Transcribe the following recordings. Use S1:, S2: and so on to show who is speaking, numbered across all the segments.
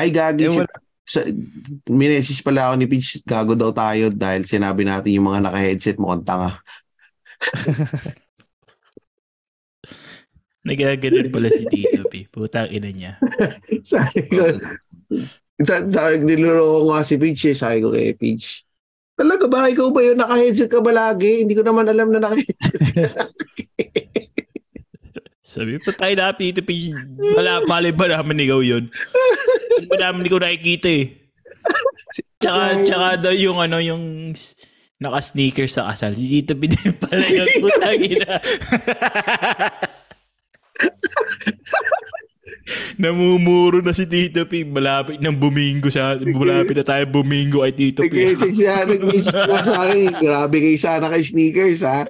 S1: Ay, gagi.
S2: Eh, wala-
S1: Sa, minesis pala ako ni Peach, gago daw tayo dahil sinabi natin yung mga naka-headset mukhang tanga.
S3: Nagaganon pala si Tito P. Putang ina niya.
S1: sabi ko, sa, sa, niluro ko nga si Peach eh, sabi ko kay Peach, talaga ba? Ikaw ba yun? Naka-headset ka ba lagi? Hindi ko naman alam na naka-headset ka.
S3: Sabi pa tayo na Tito P. Wala, malay ba naman ikaw yun? Hindi ba naman ikaw nakikita eh. Tsaka, tsaka daw yung ano, yung naka-sneaker sa kasal. P din pala yung putang ina. Namumuro na si Tito P. Malapit ng bumingo sa malapit na tayo bumingo ay Tito P.
S1: Nag-message siya, nag-message siya sa akin. Grabe kayo sana kay sneakers ha.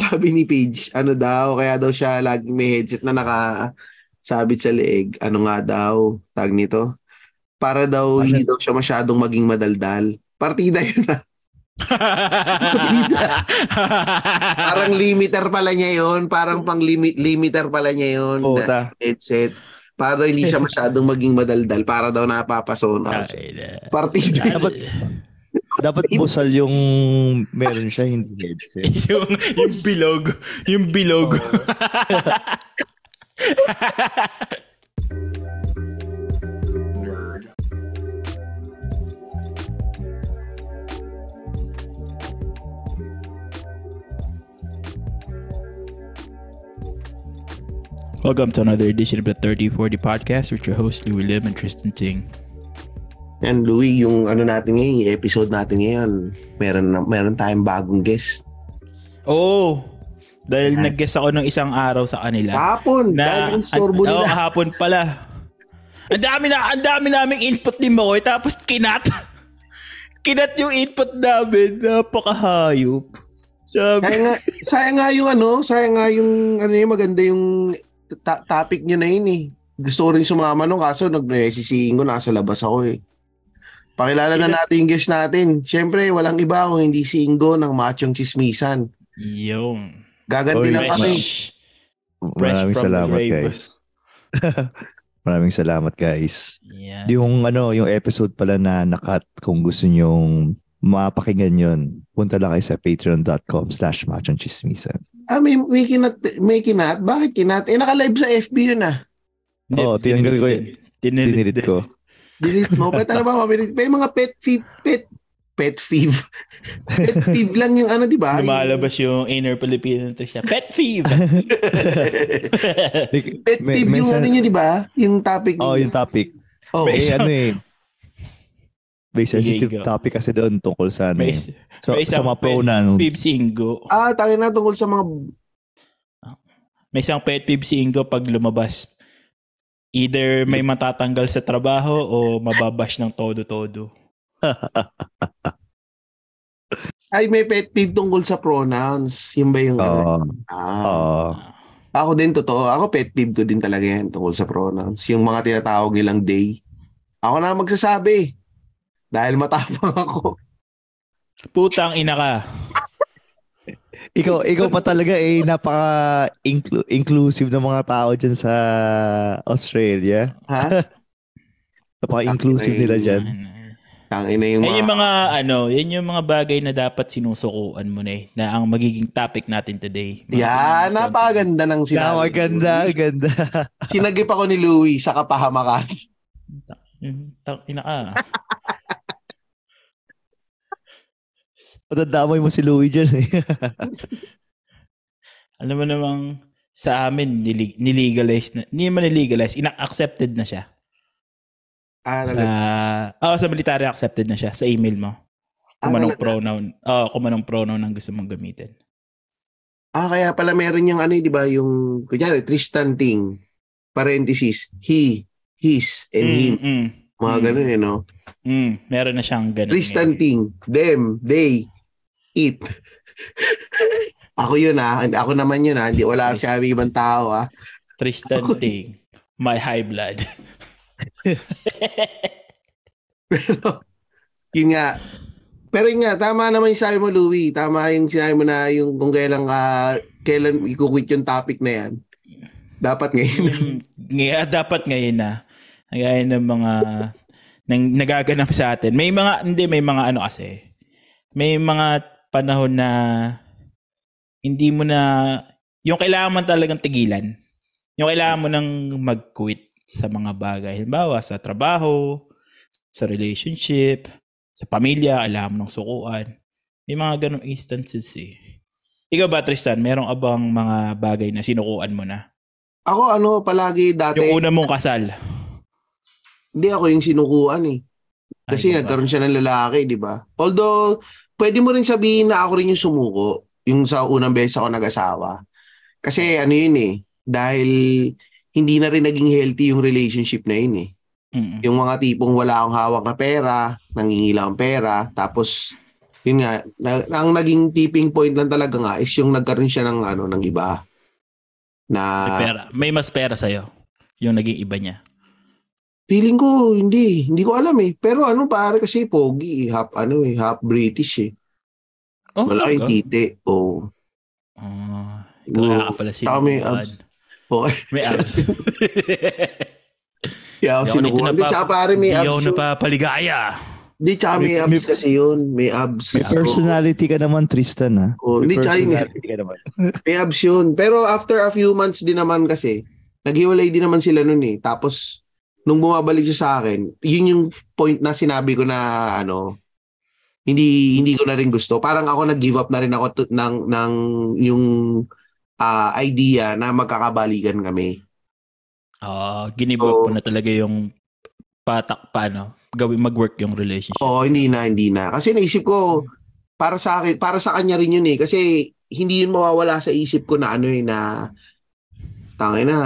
S1: Sabi ni Paige, ano daw, kaya daw siya laging may headset na naka sabit sa leeg. Ano nga daw, tag nito. Para daw hindi daw siya masyadong maging madaldal. Partida yun na. Parang limiter pala niya yun. Parang pang limit limiter pala niya yun.
S2: Puta.
S1: headset. Para daw hindi siya masyadong maging madaldal. Para daw napapasona. Partida.
S2: Dapat, dapat busal yung meron siya, hindi headset.
S3: yung, yung bilog. Yung bilog. Welcome to another edition of the 3040 podcast with your hosts Louis Lim and Tristan Ting.
S1: Yan, Louie, yung ano natin ngayon, yung episode natin ngayon, meron, meron tayong bagong guest.
S3: Oh, dahil nag-guess ako ng isang araw sa kanila.
S1: Kahapon,
S3: na
S1: dahil yung storbo
S3: an- oo,
S1: nila.
S3: kahapon pala. Ang dami na, ang dami naming input ni Makoy tapos kinat. kinat yung input namin. Napakahayop. Sabi,
S1: Sayang nga, sayang nga yung ano, sayang nga yung, ano yung maganda yung ta- topic nyo na yun eh. Gusto ko rin sumama nung kaso nag-sisihin ko, nasa labas ako eh. Pakilala na natin yung guest natin. Siyempre, walang iba kung hindi si Ingo ng Machong Chismisan.
S3: yung
S1: Gaganti
S2: Oy,
S1: lang kami.
S2: Maraming salamat, guys. Maraming salamat, guys.
S3: Yeah.
S2: Yung ano, yung episode pala na nakat, kung gusto nyong mapakinggan yun, punta lang kayo sa patreon.com slash machonchismisan.
S1: Ah, may, may kinat, may kinat? Bakit kinat? Eh, naka-live sa FB yun ah.
S2: Oo, tinanggal ko yun.
S3: Tinirit,
S2: ko.
S1: Delete mo. Ba't ano ba mabilis? May mga pet feed, pet, pet feed. pet feed lang yung ano, di ba?
S3: Lumalabas yung inner Filipino trick siya. Pet feed!
S1: Pet peeve
S2: may
S1: yung
S2: sa-
S1: ano nyo, di ba? Yung topic.
S2: Oh, yung topic.
S1: Oh,
S3: May isang-
S2: ano eh. May sensitive topic kasi doon tungkol sa ano
S3: may,
S2: eh. So,
S3: may
S2: sa mga
S3: pet
S2: pronouns.
S3: peeve si Ingo.
S1: Ah, tayo na tungkol sa mga...
S3: May isang pet peeve si Ingo pag lumabas. Either may matatanggal sa trabaho o mababash ng todo-todo.
S1: Ay, may pet peeve tungkol sa pronouns. Yun ba yung... ano?
S2: Oo.
S1: Ah.
S2: Oo.
S1: Ako din, totoo. Ako pet peeve ko din talaga yan tungkol sa pronouns. Yung mga tinatawag nilang they. Ako na magsasabi. Dahil matapang ako.
S3: Putang ina ka.
S2: Ikaw, ikaw pa talaga eh, napaka inclu- inclusive ng mga tao dyan sa Australia.
S1: Ha?
S2: Napaka-inclusive nila dyan.
S1: Tangina yung
S3: Yan
S1: mga...
S3: yung mga ano, yan yung mga bagay na dapat sinusukuan mo na eh, na ang magiging topic natin today.
S1: Yan, napakaganda ng sinabi.
S2: Tama, ganda, ganda.
S1: Sinagip ako ni Louie sa kapahamakan.
S3: Mm, ina ka.
S2: Matadamay mo si Louie dyan eh.
S3: Alam mo namang sa amin nilig- nilegalize na, hindi man nilegalize, ina-accepted na siya.
S1: Ah,
S3: Sa, oh, sa military accepted na siya sa email mo.
S1: Ah,
S3: Kung anong
S1: talaga?
S3: pronoun, oh, kung anong pronoun ang gusto mong gamitin.
S1: Ah, kaya pala meron yung ano, di ba, yung, kunyari, Tristan Ting, parenthesis, he, his, and him.
S3: mm,
S1: Mga
S3: Mm.
S1: ganun, eh, no?
S3: mm, meron na siyang ganun.
S1: Tristan. Ting, them, they, it. ako yun, ah. Ako naman yun, ah. Hindi, wala sabi ibang tao, ah.
S3: Tristan Ting, my high blood.
S1: Pero, yun nga. Pero yun nga, tama naman yung sabi mo, Louie. Tama yung sinabi mo na yung kung kailan ka, kailan ikukwit yung topic na yan. Dapat ngayon.
S3: Mm, Nga, dapat ngayon na. Gaya ng mga nang nagaganap sa atin. May mga, hindi, may mga ano kasi. May mga panahon na hindi mo na, yung kailangan mo talagang tigilan. Yung kailangan mo nang mag-quit sa mga bagay. Halimbawa, sa trabaho, sa relationship, sa pamilya, alam mo ng sukuan. May mga ganong instances eh. Ikaw ba, Tristan, merong abang mga bagay na sinukuan mo na?
S1: Ako ano, palagi dati,
S3: Yung una mong kasal.
S1: hindi ako yung sinukuan eh. Kasi
S3: Ay,
S1: nagkaroon siya ng lalaki, di ba? Although, pwede mo rin sabihin na ako rin yung sumuko, yung sa unang beses ako nag-asawa. Kasi ano yun eh, dahil hindi na rin naging healthy yung relationship na yun eh.
S3: Mm-mm.
S1: Yung mga tipong wala akong hawak na pera, nangingilang pera, tapos yun nga, na, ang naging tipping point lang talaga nga is yung nagkaroon siya ng ano ng iba na
S3: May pera. May mas pera sa'yo. Yung naging iba niya.
S1: Feeling ko hindi hindi ko alam eh pero ano pare kasi pogi eh, half ano eh half British eh
S3: Oh,
S1: malaking titi oh
S3: Ah, ikaw
S1: Oo.
S3: nga ka pala
S1: Tsaka may
S3: sinukuan.
S1: abs. okay
S3: May abs.
S1: yeah
S3: Hindi ako
S1: sinukuha di
S3: napap-
S1: tsaka pare may
S3: Hindi ako
S1: abs
S3: napapaligaya.
S1: di tsaka may
S2: May-
S1: abs
S2: may-
S1: kasi yun may abs
S2: May personality ka naman, Tristan, ha?
S1: Oh, hindi,
S2: May
S1: tsaka yun eh. May abs yun. Pero after a few months din naman kasi, naghiwalay din naman sila nun eh. Tapos, nung bumabalik siya sa akin, yun yung point na sinabi ko na ano, hindi hindi ko na rin gusto. Parang ako nag-give up na rin ako to, ng, ng yung ah, idea na magkakabalikan kami.
S3: Ah, ginibag
S1: So-
S3: mo na talaga yung patak paano gawin mag-work yung relationship.
S1: Oo, hindi na, hindi na. Kasi naisip ko, para sa akin, para sa kanya rin yun eh. Kasi hindi yun mawawala sa isip ko na ano eh, na tangay na,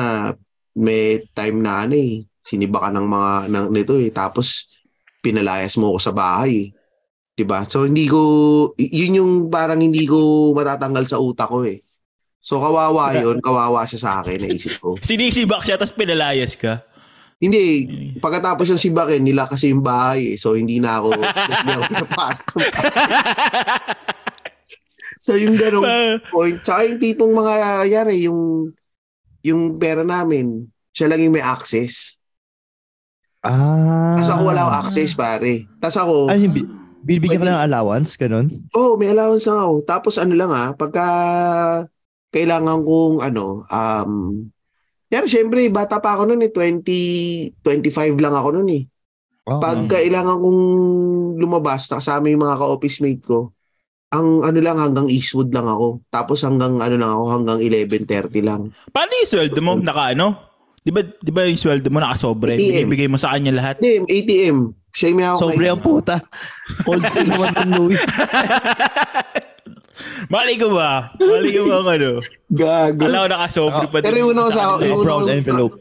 S1: may time na ano eh, siniba ka ng mga, ng, nito eh. Tapos, pinalayas mo ako sa bahay eh. 'Di ba? So, hindi ko, yun yung parang hindi ko matatanggal sa utak ko eh. So, kawawa yun, kawawa siya sa akin, naisip ko.
S3: Sinisibak siya tapos pinalayas ka.
S1: Hindi, pagkatapos yung sibakin, nila kasi yung bahay eh. So, hindi na ako, hindi ako pinapasok. so, yung ganong point. Tsaka yung tipong mga, yari, yung, yung pera namin, siya lang yung may access.
S2: Ah.
S1: Tapos ako wala akong access, pare. Tapos ako,
S2: Ano yung bi- binibigyan ka
S1: Pwede-
S2: ng allowance, ganun?
S1: oh, may allowance lang ako. Tapos ano lang ah, pagka kailangan kong ano, um, yan, syempre, bata pa ako noon eh, 20, 25 lang ako noon eh.
S2: Oh,
S1: Pag kailangan kong lumabas na kasama yung mga ka-office mate ko, ang ano lang hanggang Eastwood lang ako. Tapos hanggang ano lang ako, hanggang 11.30 lang.
S3: Paano yung sweldo mo? Naka ano? Di ba, di ba yung sweldo mo nakasobre?
S1: ATM.
S3: Binibigay mo sa kanya lahat?
S1: Hindi, ATM. Siya yung may ako
S2: Sobre ang puta. Old school naman ng Louis.
S3: Mali ko ba? Mali ko ba ang ano?
S1: Gago.
S3: Alam ko nakasobre pa din.
S1: Pero yung una ko sa-
S3: kanila.
S1: yung una
S2: brown envelope.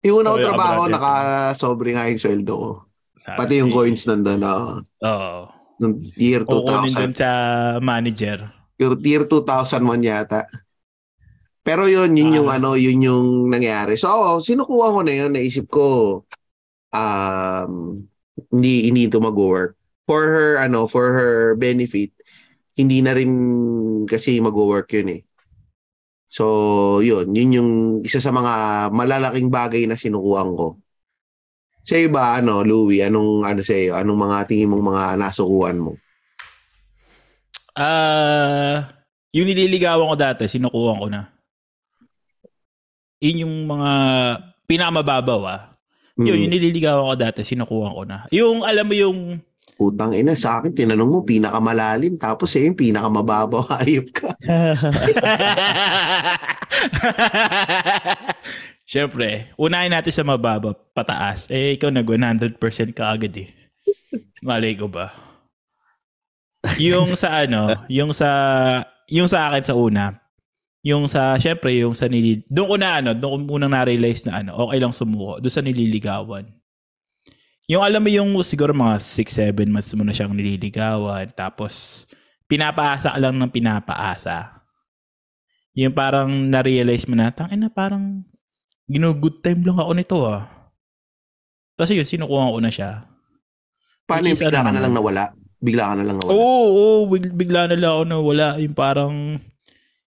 S1: Yung una ko
S3: Oh,
S1: trabaho, naka-sobre nga yung sweldo ko.
S3: Sabi.
S1: Pati yung coins nandun, oo.
S3: Oo.
S1: Nung year
S3: Kukunin dun
S1: 2000.
S3: sa manager.
S1: Year 2001 yata. Pero yun, yun yung
S3: Ah.
S1: ano, yun yung nangyari. So, sinukuha ko na yun. Naisip ko, um, hindi, hindi ito mag-work. For her, ano, for her benefit, hindi na rin kasi mag-work yun eh. So, yun. Yun yung isa sa mga malalaking bagay na sinukuhan ko. Sa iba, ano, Louie, anong, ano sa iyo? Anong mga tingin mong mga nasukuhan mo?
S3: Ah, yung nililigawan ko dati, sinukuhan ko na. Yun yung mga pinakamababaw ah. Yun,
S1: Hmm.
S3: yung nililigawan ko dati, sinukuhan ko na. Yung, alam mo yung,
S1: Putang ina, sa akin, tinanong mo, pinakamalalim. Tapos eh, yung pinakamababaw, ayop ka.
S3: Siyempre, unahin natin sa mababa, pataas. Eh, ikaw nag 100% ka agad eh. Malay ko ba? Yung sa ano, yung sa, yung sa akin sa una, yung sa, syempre, yung sa nili, doon ko na ano, doon ko unang na-realize na ano, okay lang sumuko, doon sa nililigawan. Yung alam mo yung siguro mga 6-7 months mo na siyang nililigawan, tapos pinapaasa ka lang ng pinapaasa. Yung parang na-realize mo na, tangin na parang gino-good time lang ako nito ah. Tapos yun, sinukuha ko na siya.
S1: Paano yung
S3: is
S1: bigla
S3: ano
S1: ka na lang
S3: naman?
S1: nawala? Bigla ka na lang nawala?
S3: Oo, oo, big- bigla na lang ako nawala. Yung parang,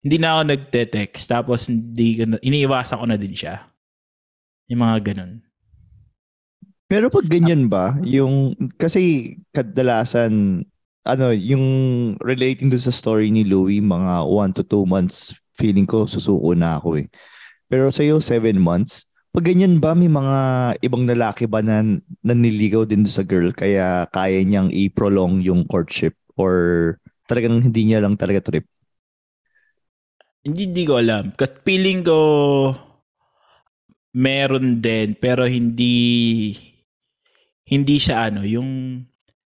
S3: hindi na ako nagte-text. Tapos, hindi iniiwasan ko na din siya. Yung mga ganun.
S2: Pero pag ganyan ba, yung, kasi kadalasan, ano, yung relating do sa story ni Louie, mga 1 to 2 months, feeling ko susuko na ako eh. Pero sa'yo, 7 months, pag ganyan ba, may mga ibang lalaki ba na naniligaw din sa girl kaya kaya niyang i-prolong yung courtship or talagang hindi niya lang talaga trip?
S3: Hindi, hindi ko alam. Kasi feeling ko meron din pero hindi hindi siya ano, yung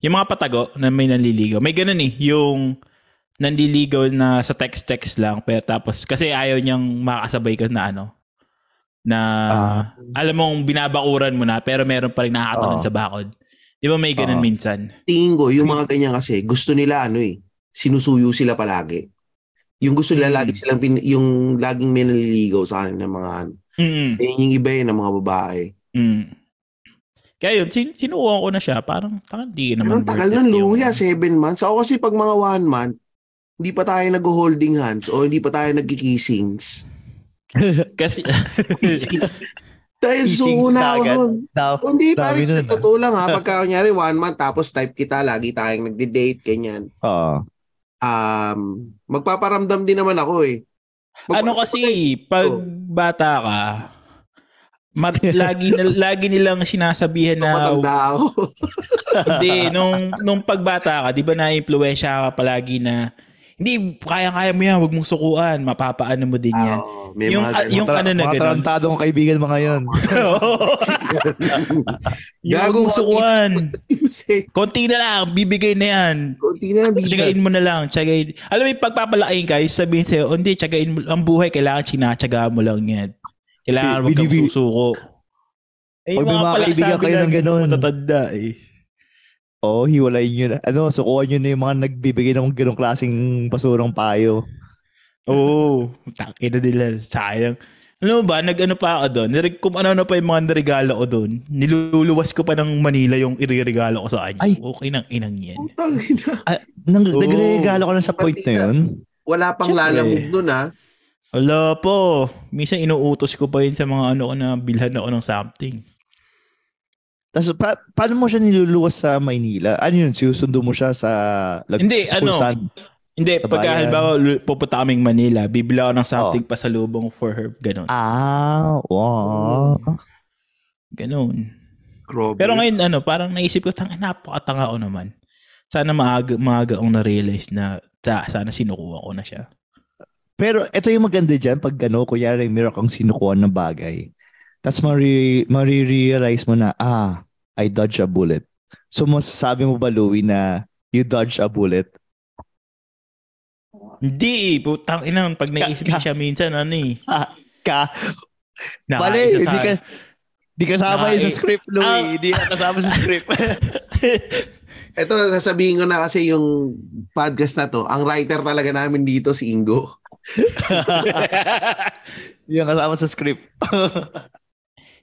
S3: yung mga patago na may nanliligaw. May ganun eh, yung nanliligaw na sa text-text lang pero tapos kasi ayaw niyang makasabay ka na ano na
S2: Ah.
S3: alam mong binabakuran mo na pero meron pa rin nakakatanong
S2: Oo.
S3: sa bakod. Di ba may ganun
S2: Oo.
S3: minsan?
S1: Tingin ko, yung mga ganyan kasi, gusto nila ano eh, sinusuyo sila palagi. Yung gusto nila
S3: Mm.
S1: lagi silang, pin, yung laging may naliligaw sa kanila ng mga ano.
S3: Mm.
S1: Yan yung iba eh, ng mga babae.
S3: Mm. Kaya yun, sin sinukuhan ko na siya. Parang, parang di
S1: Pero
S3: naman
S1: ang tagal ng
S3: it yung-
S1: luya, seven months. Ako kasi pag mga one month, hindi pa tayo nag-holding hands o hindi pa tayo nagkikissings.
S3: Kasi,
S1: Dahil
S2: Kissings
S1: suko na ako Hindi, parang sa totoo lang ha. Pagka kunyari one month, tapos type kita, lagi tayong nagde-date, ganyan.
S2: Oo.
S1: Um, magpaparamdam din naman ako eh. Pag-
S3: ano kasi, pag
S1: Oh.
S3: bata ka, mat, lagi, na, lagi nilang sinasabihan na,
S1: matanda ako.
S3: hindi, nung, nung pagbata ka, di ba na-influensya ka palagi na, hindi, kaya-kaya mo yan, huwag mong sukuan, mapapaano mo din yan.
S1: Oo, may
S3: Yung-
S1: mga
S3: yung ano na
S2: mga
S3: ganun.
S2: tarantadong kaibigan mga yon.
S3: yung huwag
S1: Gago
S3: mong sukuan. Konti na lang, bibigay na yan.
S1: Kunti na bigla.
S3: Tsagain mo na lang. Tsagain. Alam mo, yung pagpapalaking ka, sabihin sa'yo, "Oh, hindi, tsagain mo. Ang buhay, kailangan sinatsaga mo lang yan. Kailangan mo kang susuko. Eh,
S2: Pag may mga kaibigan kayo ng ganun.
S3: Matatanda eh.
S2: Oo, hiwalay nyo na. Ano, sukuhan nyo na yung mga nagbibigay ng ganong klaseng basurang payo.
S3: Oo. Oh, taki na nila. Sayang. Alam mo ba, nag-ano pa ako doon. Kung ano na pa yung mga niregalo ko doon, niluluwas ko pa ng Manila yung iririgalo ko sa kanya.
S2: Ay.
S3: Okay nang inang yan.
S1: Putang ina.
S2: Nang,
S3: Oo.
S2: Nagregalo ka na sa point na yun.
S1: Wala pang
S3: Siyempre.
S1: lalamog dun ha.
S3: Wala po. Minsan inuutos ko pa yun sa mga ano ko na bilhan ako ng something.
S2: Tapos, pa- paano mo siya niluluwas sa Maynila? Ano yun? Sinusundo mo siya sa... lag-
S3: Hindi, ano,
S2: saan?
S3: Hindi,
S2: Sa
S3: pagka halimbawa pupunta kaming Manila, bibili ako ng something pa sa lubong for her. Ganon.
S2: Ah, wow.
S3: Ganon.
S1: Grabe.
S3: Pero ngayon, ano, parang naisip ko, tang napakatanga ko naman. Sana maaga, maaga akong na-realize na ta, sana sinukuha ko na siya.
S2: Pero ito yung maganda dyan, pag gano, kunyari meron kang sinukuhan ng bagay, tapos mari, marirealize mo na, ah, I dodge a bullet. So masasabi mo ba, Louie, na you dodge a bullet?
S3: Hindi, putang ina, pag naisip
S2: Ka-
S3: siya minsan, ano eh.
S2: Ka,
S3: nakaisa
S2: Mali,
S3: sa-
S2: hindi ka, di kasama yun sa script, Louie.
S3: Ah.
S2: Hindi ka kasama sa script.
S1: Ito, sasabihin ko na kasi yung podcast na to, ang writer talaga namin dito si Ingo.
S2: Hindi ka kasama sa script.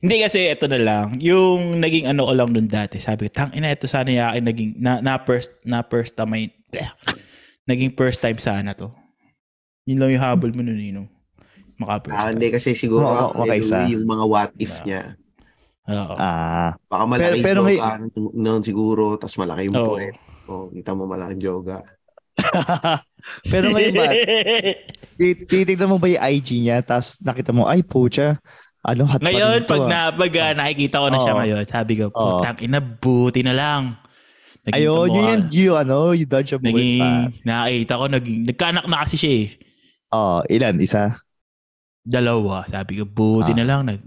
S3: Hindi kasi ito na lang. Yung naging ano ko lang nun dati. Sabi ko, tang ina ito sana yakin naging na, na first na first time ay- naging first time sana to. Yun lang yung habol mo nun, Nino. Maka first
S1: Ah,
S3: time.
S1: hindi kasi siguro
S2: Oo,
S1: ako
S2: okay, sa-
S1: yung mga what if
S3: Yeah.
S1: niya.
S3: Oo.
S2: Ah,
S1: Baka malaki
S2: Pero- pero
S1: yung
S2: ngay-
S1: joga noon siguro, tapos malaki yung
S3: Oo.
S1: puwet. Oh, kita mo malaking joga.
S2: pero ngayon ba, ti- titignan mo ba yung IG niya, tapos nakita mo, ay, pucha, ano, hot pa
S3: Ngayon,
S2: rin to,
S3: pag,
S2: ah."
S3: na, pag ah, nakikita ko na siya
S2: Oo.
S3: ngayon, sabi ko,
S2: Oo.
S3: putang ina, buti na lang. Naging
S2: Ayun, yun yun, you, ano, you dodge a bullet
S3: Naging,
S2: pa.
S3: nakita ko, naging, nagkaanak na kasi siya eh.
S2: Oh, ilan? Isa?
S3: Dalawa. Sabi ko, buti
S2: Ah.
S3: na lang. Nag,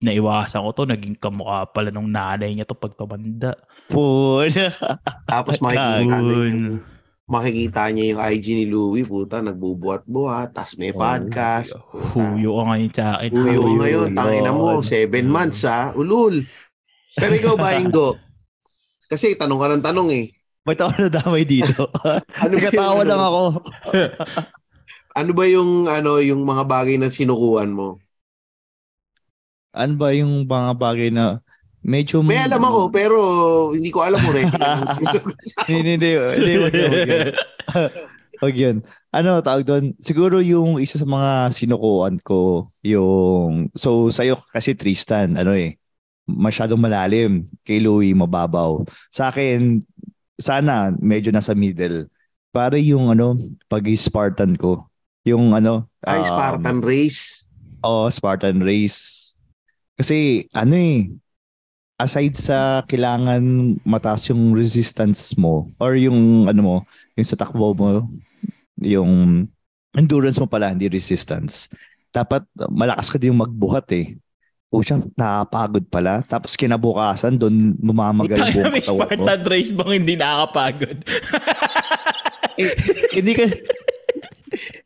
S3: naiwasan ko to. Naging kamukha pala nung nanay niya to pag tumanda.
S2: Pucha.
S1: Tapos makikita. Makikita niya yung IG ni Louie, puta, nagbubuhat-buhat, tapos may
S2: Oh,
S1: podcast.
S3: Huyo ka ngayon sa akin.
S2: Huyo,
S1: ngayon, tangina mo, seven months ha, ulul. Pero ikaw ba, Ingo? Kasi tanong ka ng tanong eh.
S2: Ba't ako nadamay dito?
S1: Ano ba
S2: Nagkatawa lang ako.
S1: Ano ba yung ano yung mga bagay na sinukuhan mo?
S2: Ano ba yung mga bagay na medyo...
S1: May alam ako pero hindi ko alam mo rin.
S2: Hindi, hindi, hindi, wag yun, wag. Ano, tawag doon, siguro yung isa sa mga sinukuan ko, yung, so sa'yo kasi Tristan, ano eh, masyadong malalim. Kay Louie, mababaw. Sa akin, sana medyo nasa middle. Para yung ano, pag Spartan ko. Yung ano.
S1: Ay,
S2: um,
S1: Spartan race.
S2: Oo, Spartan race. Kasi ano eh, aside sa kailangan mataas yung resistance mo or yung ano mo, yung sa takbo mo, yung endurance mo pala, hindi resistance. Dapat malakas ka din magbuhat eh. O siya, nakapagod pala. Tapos kinabukasan, doon mumamagal
S3: Puta
S2: buong katawan mo.
S3: Spartan race bang hindi nakakapagod?
S2: Eh, hindi ka,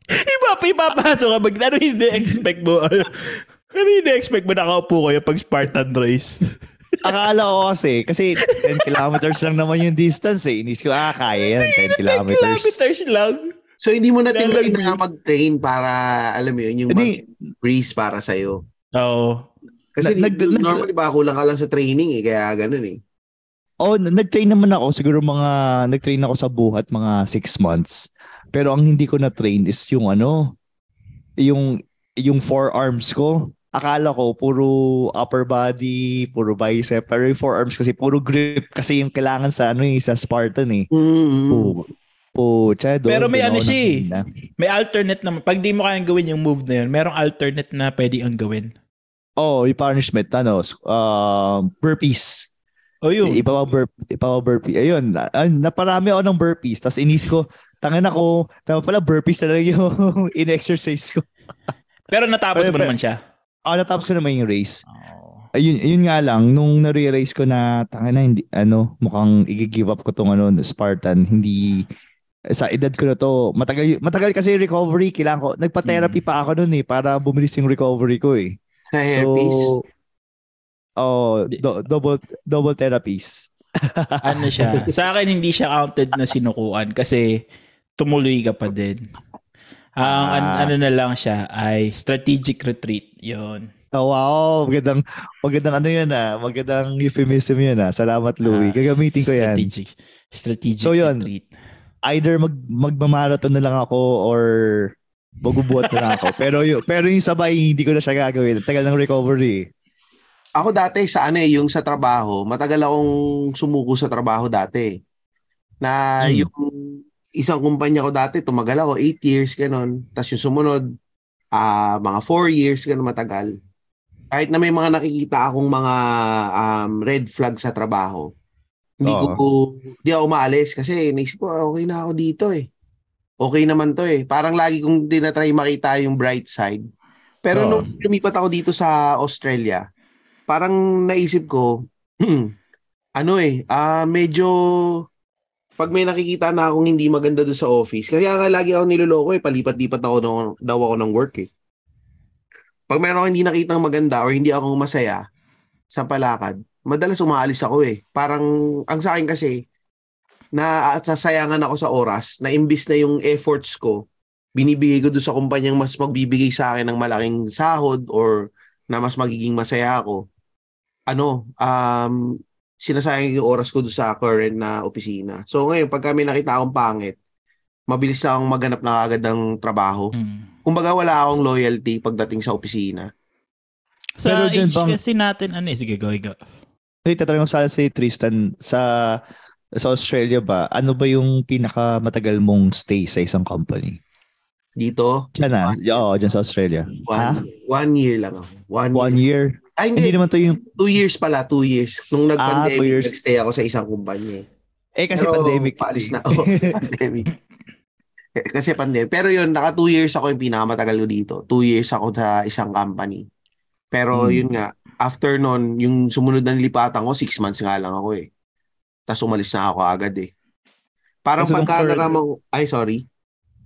S3: Iba pa ipapasok ka mag ano hindi expect mo? Ano, hindi expect mo nakaupo kayo pag Spartan race?
S2: Akala ko kasi, kasi 10 kilometers lang naman yung distance eh. Inis ko, ah, kaya yan, 10 kilometers.
S3: Kilometers lang.
S1: So, hindi mo na
S3: Lalagay.
S1: na mag-train para, alam mo yun, yung
S2: Hindi,
S1: mag-breeze para sa'yo.
S3: Oo.
S1: Kasi
S2: Nag- nag-
S1: normally ba kulang ka lang sa training eh, kaya ganun eh.
S2: Oh, nag-train naman ako. Siguro mga, nag-train ako sa buhat mga six months. Pero ang hindi ko na-train is yung ano, yung, yung forearms ko. Akala ko puro upper body, puro bicep. Pero yung forearms kasi puro grip kasi yung kailangan sa ano yung sa Spartan eh.
S1: Mm-hmm.
S2: Po, po, doon.
S3: Pero may ano siya eh. May alternate naman. Pag di mo kayang gawin yung move na yun, merong alternate na pwede ang gawin.
S2: Oh, yung punishment, ano, uh, burpees.
S3: O yun.
S2: Iba pa burp, iba pa burpee. Ayun, na, naparami ako ng burpees. Tapos inis ko, tangan ako, tama pala burpees na lang yung in-exercise ko.
S3: Pero natapos
S2: Pero-
S3: mo
S2: pero-
S3: naman siya.
S2: Ah, natapos ko naman yung race.
S3: Oh.
S2: Ayun, ayun nga lang, nung nare-race ko na, tanga na, hindi, ano, mukhang i-give up ko tong ano, Spartan, hindi, sa edad ko na to, matagal, matagal kasi recovery, kailangan ko, nagpa-therapy
S3: Hmm.
S2: pa ako nun eh, para bumilis yung recovery ko eh.
S1: Sa hairpiece.
S2: So, oh, do- double, double therapies.
S3: ano siya. Sa akin, hindi siya counted na sinukuan kasi tumuloy ka pa din. Ang an-
S2: Ah.
S3: ano na lang siya ay strategic retreat. Yon.
S2: Oh, wow, magandang, magandang ano yan ah, magandang euphemism yan ah. Salamat Louie,
S3: Ah,
S2: gagamitin ko yan.
S3: Strategic. Strategic
S2: So, yun.
S3: retreat.
S2: Either mag, magmamarathon na lang ako or magbubuhat na lang ako. Pero yung, pero yung sabay, hindi ko na siya gagawin. Tagal ng recovery.
S1: Ako dati sa ano eh, yung sa trabaho, matagal akong sumuko sa trabaho dati. Na
S2: Hmm.
S1: yung isang kumpanya ko dati, tumagal ako, 8 years, ganun. Tapos yung sumunod, ah mga 4 years, ganun matagal. Kahit na may mga nakikita akong mga um, red flag sa trabaho, hindi
S2: Oo.
S1: ko, hindi ako umaalis kasi naisip ko, ah, okay na ako dito eh. Okay naman to eh. Parang lagi kong dinatry makita yung bright side. Pero
S2: Oo.
S1: nung lumipat ako dito sa Australia, parang naisip ko, ano eh, ah medyo pag may nakikita na akong hindi maganda doon sa office, kasi nga lagi ako niloloko eh, palipat-lipat ako ng, daw ako ng work eh. Pag meron akong hindi nakitang maganda or hindi ako masaya sa palakad, madalas umaalis ako eh. Parang, ang sa akin kasi, na sasayangan ako sa oras, na imbis na yung efforts ko, binibigay ko doon sa kumpanyang mas magbibigay sa akin ng malaking sahod or na mas magiging masaya ako. Ano, um, sinasayang yung oras ko doon sa current na opisina. So ngayon, pag kami nakita akong pangit, mabilis na akong maganap na agad ng trabaho.
S3: Hmm.
S1: Kumbaga wala akong loyalty pagdating sa opisina.
S3: Sa
S2: Pero
S3: age
S2: bang-
S3: kasi natin, ano eh, sige, go, go.
S2: Hey, tatanong ko sana si Tristan, sa sa Australia ba, ano ba yung pinaka-matagal mong stay sa isang company?
S1: Dito,
S2: Diyan na, oo, dyan sa Australia. Ha?
S1: one, one year lang ako. One,
S2: One
S1: year.
S2: year?
S1: Ay,
S2: Hindi
S1: hindi.
S2: naman to yung,
S1: Two years pala, two years. Nung
S2: Ah, two
S1: nag-pandemic,
S2: years.
S1: nag-stay ako sa isang kumpanya. eh.
S2: kasi
S1: Pero
S2: pandemic.
S1: Paalis na. Oh, pandemic. Eh, Kasi pandemic. Pero yun, naka two years ako yung pinakamatagal ko dito. Two years ako sa isang company. Pero
S2: Hmm.
S1: yun nga, after nun, yung sumunod na nilipatan ko, six months nga lang ako eh. Tapos umalis na ako agad eh. Parang
S2: So,
S1: pagka naramang, ay sorry,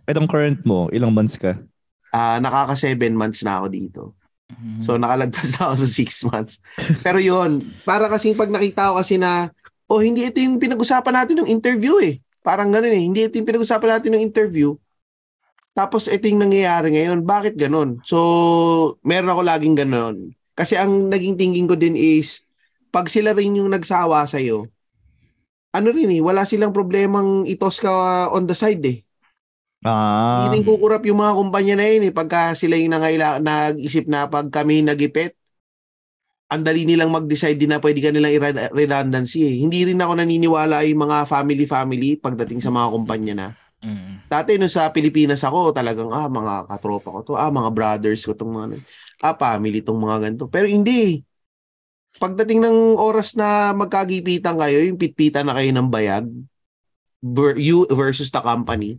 S2: Itong current mo, ilang months ka?
S1: ah nakaka seven months na ako dito.
S3: Hmm.
S1: So nakalagpas na ako sa six months. Pero yun, para kasing pag nakita ko kasi na, oh hindi ito yung pinag-usapan natin ng interview eh. Parang ganun eh. Hindi ito yung pinag-usapan natin ng interview. Tapos ito yung nangyayari ngayon. Bakit ganun? So, meron ako laging ganun. Kasi ang naging thinking ko din is, pag sila rin yung nagsawa sa'yo, ano rin eh, wala silang problemang itos ka on the side eh.
S2: Ah,
S1: Hindi kukurap yung mga kumpanya na yun eh. Pagka sila yung nangaila, nag-isip na pag kami nagipit, ang dali nilang mag-decide din na pwede ka nilang i-redundancy eh. Hindi rin ako naniniwala yung mga family-family pagdating sa mga kumpanya na.
S3: Mm.
S1: Dati nung sa Pilipinas ako, talagang ah, mga katropa ko to, ah, mga brothers ko tong mga, ano, ah, family tong mga ganito. Pero hindi. Pagdating ng oras na magkagipitan kayo, yung pitpitan na kayo ng bayag, you versus the company,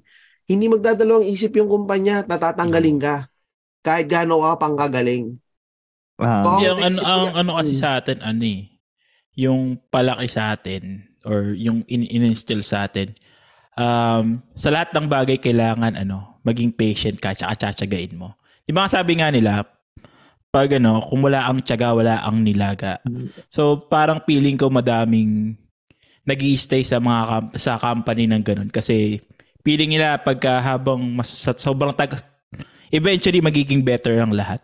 S1: hindi magdadalawang isip yung kumpanya at natatanggalin ka. Kahit gaano ka pang kagaling.
S2: Ah,
S1: Oo.
S3: Hindi, ang, ano, ang, ano kasi
S1: Mm.
S3: sa atin, ano eh, yung palaki sa atin or yung in- in-instill sa atin, um, sa lahat ng bagay kailangan ano, maging patient ka tsaka tsatsagain mo. Di ba sabi nga nila, pag ano, kung wala ang tiyaga, wala ang nilaga. So parang feeling ko madaming nag stay sa mga kam- sa company ng ganun kasi feeling nila pagka habang mas sa sobrang tag eventually magiging better ang lahat.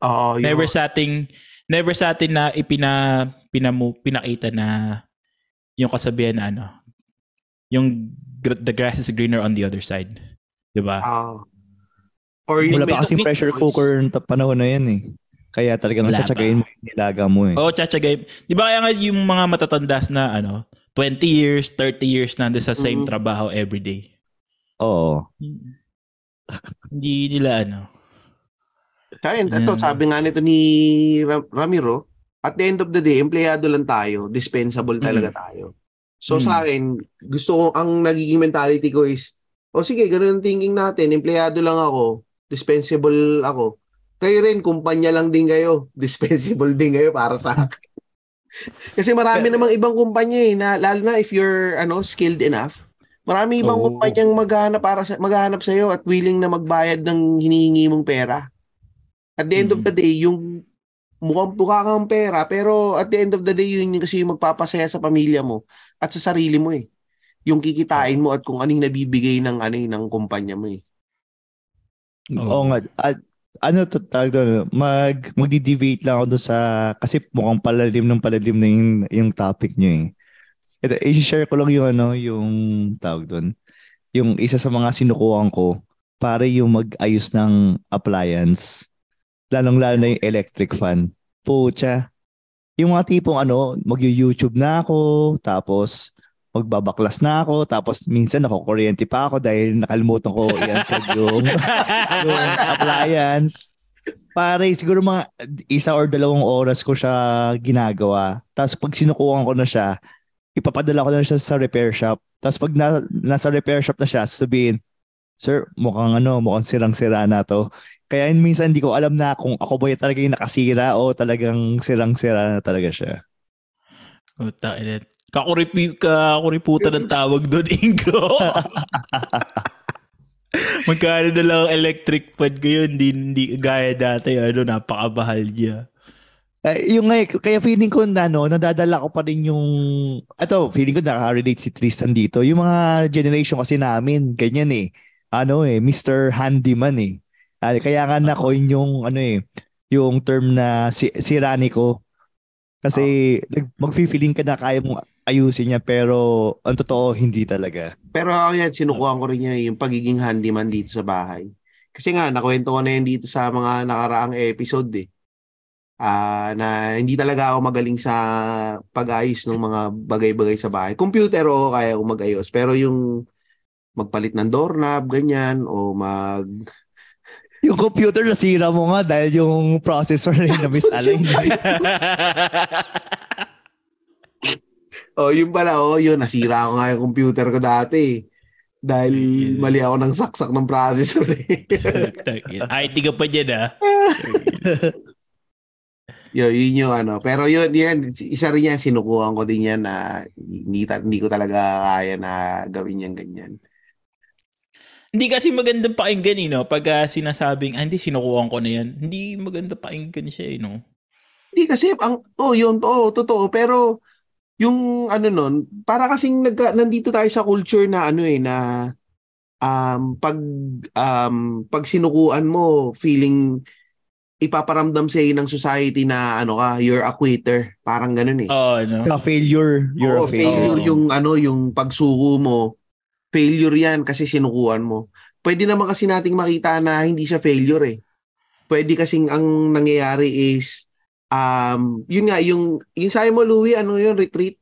S1: Oo, yun.
S3: Never sa ating never sa atin na ipina pinamu, pinakita na yung kasabihan na ano yung gr- the grass is greener on the other side. 'Di ba?
S1: Ah. or
S2: wala
S1: yung
S2: pa
S1: may-
S2: pressure cooker ng panahon na yan eh. Kaya talagang
S3: Wala
S2: tsatsagain mo yung nilaga mo eh.
S3: Oo, tsatsagay. 'Di ba kaya nga yung mga matatandas na ano 20 years, 30 years na sa same
S1: Mhm.
S3: trabaho every day.
S2: Oo.
S3: Hindi nila ano.
S1: Kaya ito,
S3: Yeah.
S1: sabi nga nito ni Ra- Ramiro, at the end of the day, empleyado lang tayo, dispensable talaga tayo. So
S3: Mm.
S1: sa akin, gusto ko, ang nagiging mentality ko is, o sige, ganun ang thinking natin, empleyado lang ako, dispensable ako. Kayo rin, kumpanya lang din kayo, dispensable din kayo para sa akin. Kasi marami namang ibang kumpanya eh, na, lalo na if you're ano, skilled enough, marami ibang
S3: Oo.
S1: kumpanyang maghahanap para sa maghahanap sa iyo at willing na magbayad ng hinihingi mong pera. At the end of
S3: Mm.
S1: the day, yung mukhang mukha kang pera, pero at the end of the day, yun yung kasi yung magpapasaya sa pamilya mo at sa sarili mo eh. Yung kikitain mo at kung anong nabibigay ng ano eh, ng kumpanya mo eh.
S2: Oo nga. At ano to tawag doon, mag magdi-deviate lang ako doon sa kasi mukhang palalim ng palalim na yung, yung topic niyo eh. Ito, i-share ko lang yung ano, yung tawag doon. Yung isa sa mga sinukuhan ko para yung mag-ayos ng appliance. Lalong-lalo na yung electric fan. Pucha. Yung mga tipong ano, mag-YouTube na ako, tapos magbabaklas na ako, tapos minsan nakukuryente pa ako dahil nakalimutan ko i-unplug yung yung appliance. Pare, siguro mga isa or dalawang oras ko siya ginagawa. Tapos pag sinukuhan ko na siya, ipapadala ko na siya sa repair shop. Tapos pag na, nasa repair shop na siya, sabihin, Sir, mukhang ano, mukhang sirang-sira na to. Kaya minsan hindi ko alam na kung ako ba talaga yung nakasira o talagang sirang-sira na talaga siya.
S3: Puta, ina. Kakuripi, kakuriputan ng tawag doon, Ingo. Magkano na lang ang electric fan ngayon, hindi, hindi gaya dati, ano, napakabahal niya.
S2: Eh, yung nga, kaya feeling ko na, no, nadadala ko pa rin yung, ato, feeling ko nakaka-relate si Tristan dito. Yung mga generation kasi namin, ganyan eh. Ano eh, Mr. Handyman eh. Ah, kaya nga na coin yung, ano eh, yung term na si, sirani ko. Kasi nag mag-feeling ka na kaya mong ayusin niya pero ang totoo hindi talaga.
S1: Pero ako yan, sinukuhan ko rin yan yung pagiging handyman dito sa bahay. Kasi nga, nakwento ko na yan dito sa mga nakaraang episode eh. Ah, na hindi talaga ako magaling sa pag-ayos ng mga bagay-bagay sa bahay. Computer oo, kaya ko mag-ayos. Pero yung magpalit ng doorknob, ganyan, o mag...
S2: Yung computer nasira mo nga dahil yung processor na misalign.
S1: Oh, yun pala, oh, yun, nasira ko nga yung computer ko dati. Dahil
S3: Yeah.
S1: mali ako ng saksak ng processor eh.
S3: IT ka pa dyan, ah.
S1: yun, yun yung ano. Pero yun, yan, isa rin yan, sinukuhan ko din yan na hindi, hindi ko talaga kaya na gawin yan ganyan.
S3: Hindi kasi magandang pakinggan, eh, no? Pag ah, sinasabing, ah, hindi, sinukuhan ko na yan. Hindi maganda pakinggan siya, eh, no?
S1: Hindi kasi, ang, oh, yun, oh, totoo. Pero, yung ano nun, para kasing nagka, nandito tayo sa culture na ano eh, na um, pag, um, pag sinukuan mo, feeling ipaparamdam sa ng society na ano ka, you're a quitter. Parang ganun eh.
S3: Oo, no?
S2: A failure. You're
S1: Oo,
S2: a failure.
S1: failure yung ano, yung pagsuko mo. Failure yan kasi sinukuan mo. Pwede naman kasi nating makita na hindi siya failure eh. Pwede kasing ang nangyayari is um, yun nga, yung, yung sabi mo, Louie, ano yun, retreat?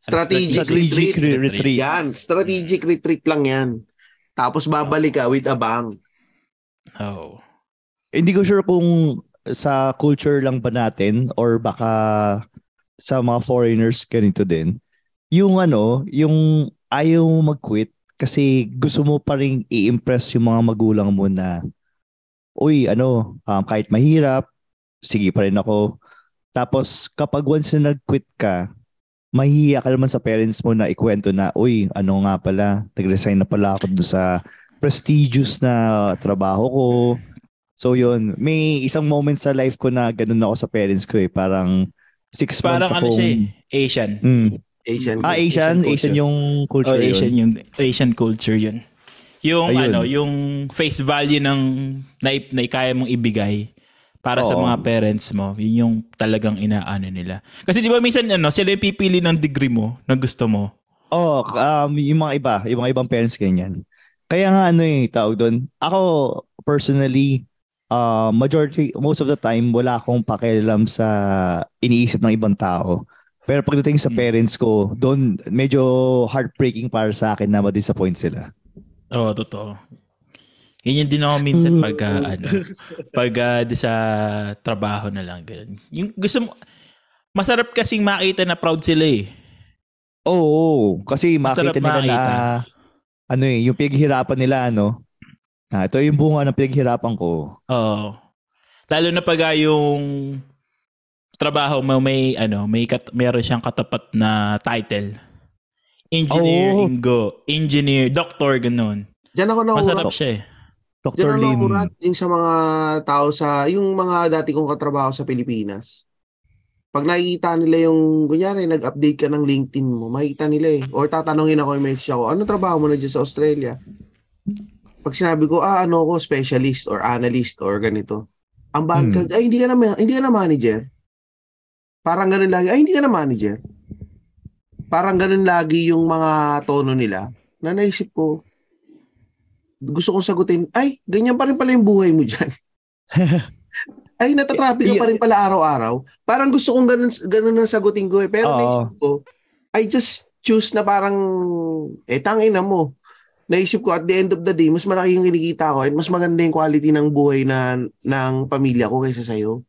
S1: Strategic,
S2: Strategic
S1: retreat.
S2: re- retreat.
S1: Yan, strategic retreat lang yan. Tapos babalik ka with a bang.
S3: Oh.
S2: Hindi ko sure kung sa culture lang ba natin or baka sa mga foreigners ganito din. Yung ano, yung ayaw mo mag-quit kasi gusto mo pa rin i-impress yung mga magulang mo na uy, ano, um, kahit mahirap, sige pa rin ako. Tapos kapag once na nag-quit ka, mahihiya ka naman sa parents mo na ikwento na, uy, ano nga pala, nag-resign na pala ako doon sa prestigious na trabaho ko. So yun, may isang moment sa life ko na ganun ako sa parents ko eh. Parang six
S3: Parang
S2: months
S3: ano
S2: akong...
S3: siya eh, Asian.
S2: Mm.
S1: Asian.
S2: Ah, Asian?
S1: culture.
S2: Asian yung culture
S3: Oh, Asian
S2: yun.
S3: yung Asian culture yun. Yung
S2: Ayun.
S3: ano, yung face value ng na, na kaya mong ibigay para sa
S2: Oo.
S3: mga parents mo, yun yung talagang inaano nila. Kasi di ba minsan ano, sila yung pipili ng degree mo na gusto mo.
S2: Oh, um, yung mga iba, yung mga ibang parents ganyan. Kaya nga ano eh, tawag doon. Ako, personally, uh, majority, most of the time, wala akong pakialam sa iniisip ng ibang tao. Pero pagdating sa
S3: Hmm.
S2: parents ko, doon medyo heartbreaking para sa akin na ma-disappoint sila.
S3: Oo, totoo. Yung din ako minsan pag ah, ano, pag di sa trabaho na lang ganun. Yung gusto mo masarap kasing makita na proud sila eh.
S2: Oo, kasi
S3: Masarap
S2: makita nila na
S3: makita.
S2: ano eh, yung pinaghirapan nila ano. Ah, ito yung bunga ng pinaghirapan ko.
S3: Oo. Lalo na pag ah, yung trabaho mo may ano, may kat- meron siyang katapat na title. Engineer,
S2: Oo.
S3: Ingo, engineer, doctor, ganun.
S1: Diyan ako nakurat.
S3: Masarap siya eh.
S2: Dr.
S1: Ako
S2: Lim.
S1: nakurat yung sa mga tao sa, yung mga dati kong katrabaho sa Pilipinas. Pag nakikita nila yung, kunyari, nag-update ka ng LinkedIn mo, makikita nila eh. Or tatanungin ako yung message ako, ano trabaho mo na dyan sa Australia? Pag sinabi ko, ah, ano ko, specialist or analyst or ganito. Ang bangkag, ay, hindi ka na, hindi ka na manager. Parang ganun lagi, ay, hindi ka na manager. Parang ganun lagi yung mga tono nila na naisip ko, gusto kong sagutin, ay, ganyan pa rin pala yung buhay mo dyan. ay, natatraffic ka pa rin pala araw-araw. Parang gusto kong ganun, ganun ang sagutin ko eh. Pero
S2: Oo.
S1: naisip ko, I just choose na parang, eh, tangin na mo. Naisip ko, at the end of the day, mas malaki yung kinikita ko at mas maganda yung quality ng buhay na, ng pamilya ko kaysa sa'yo.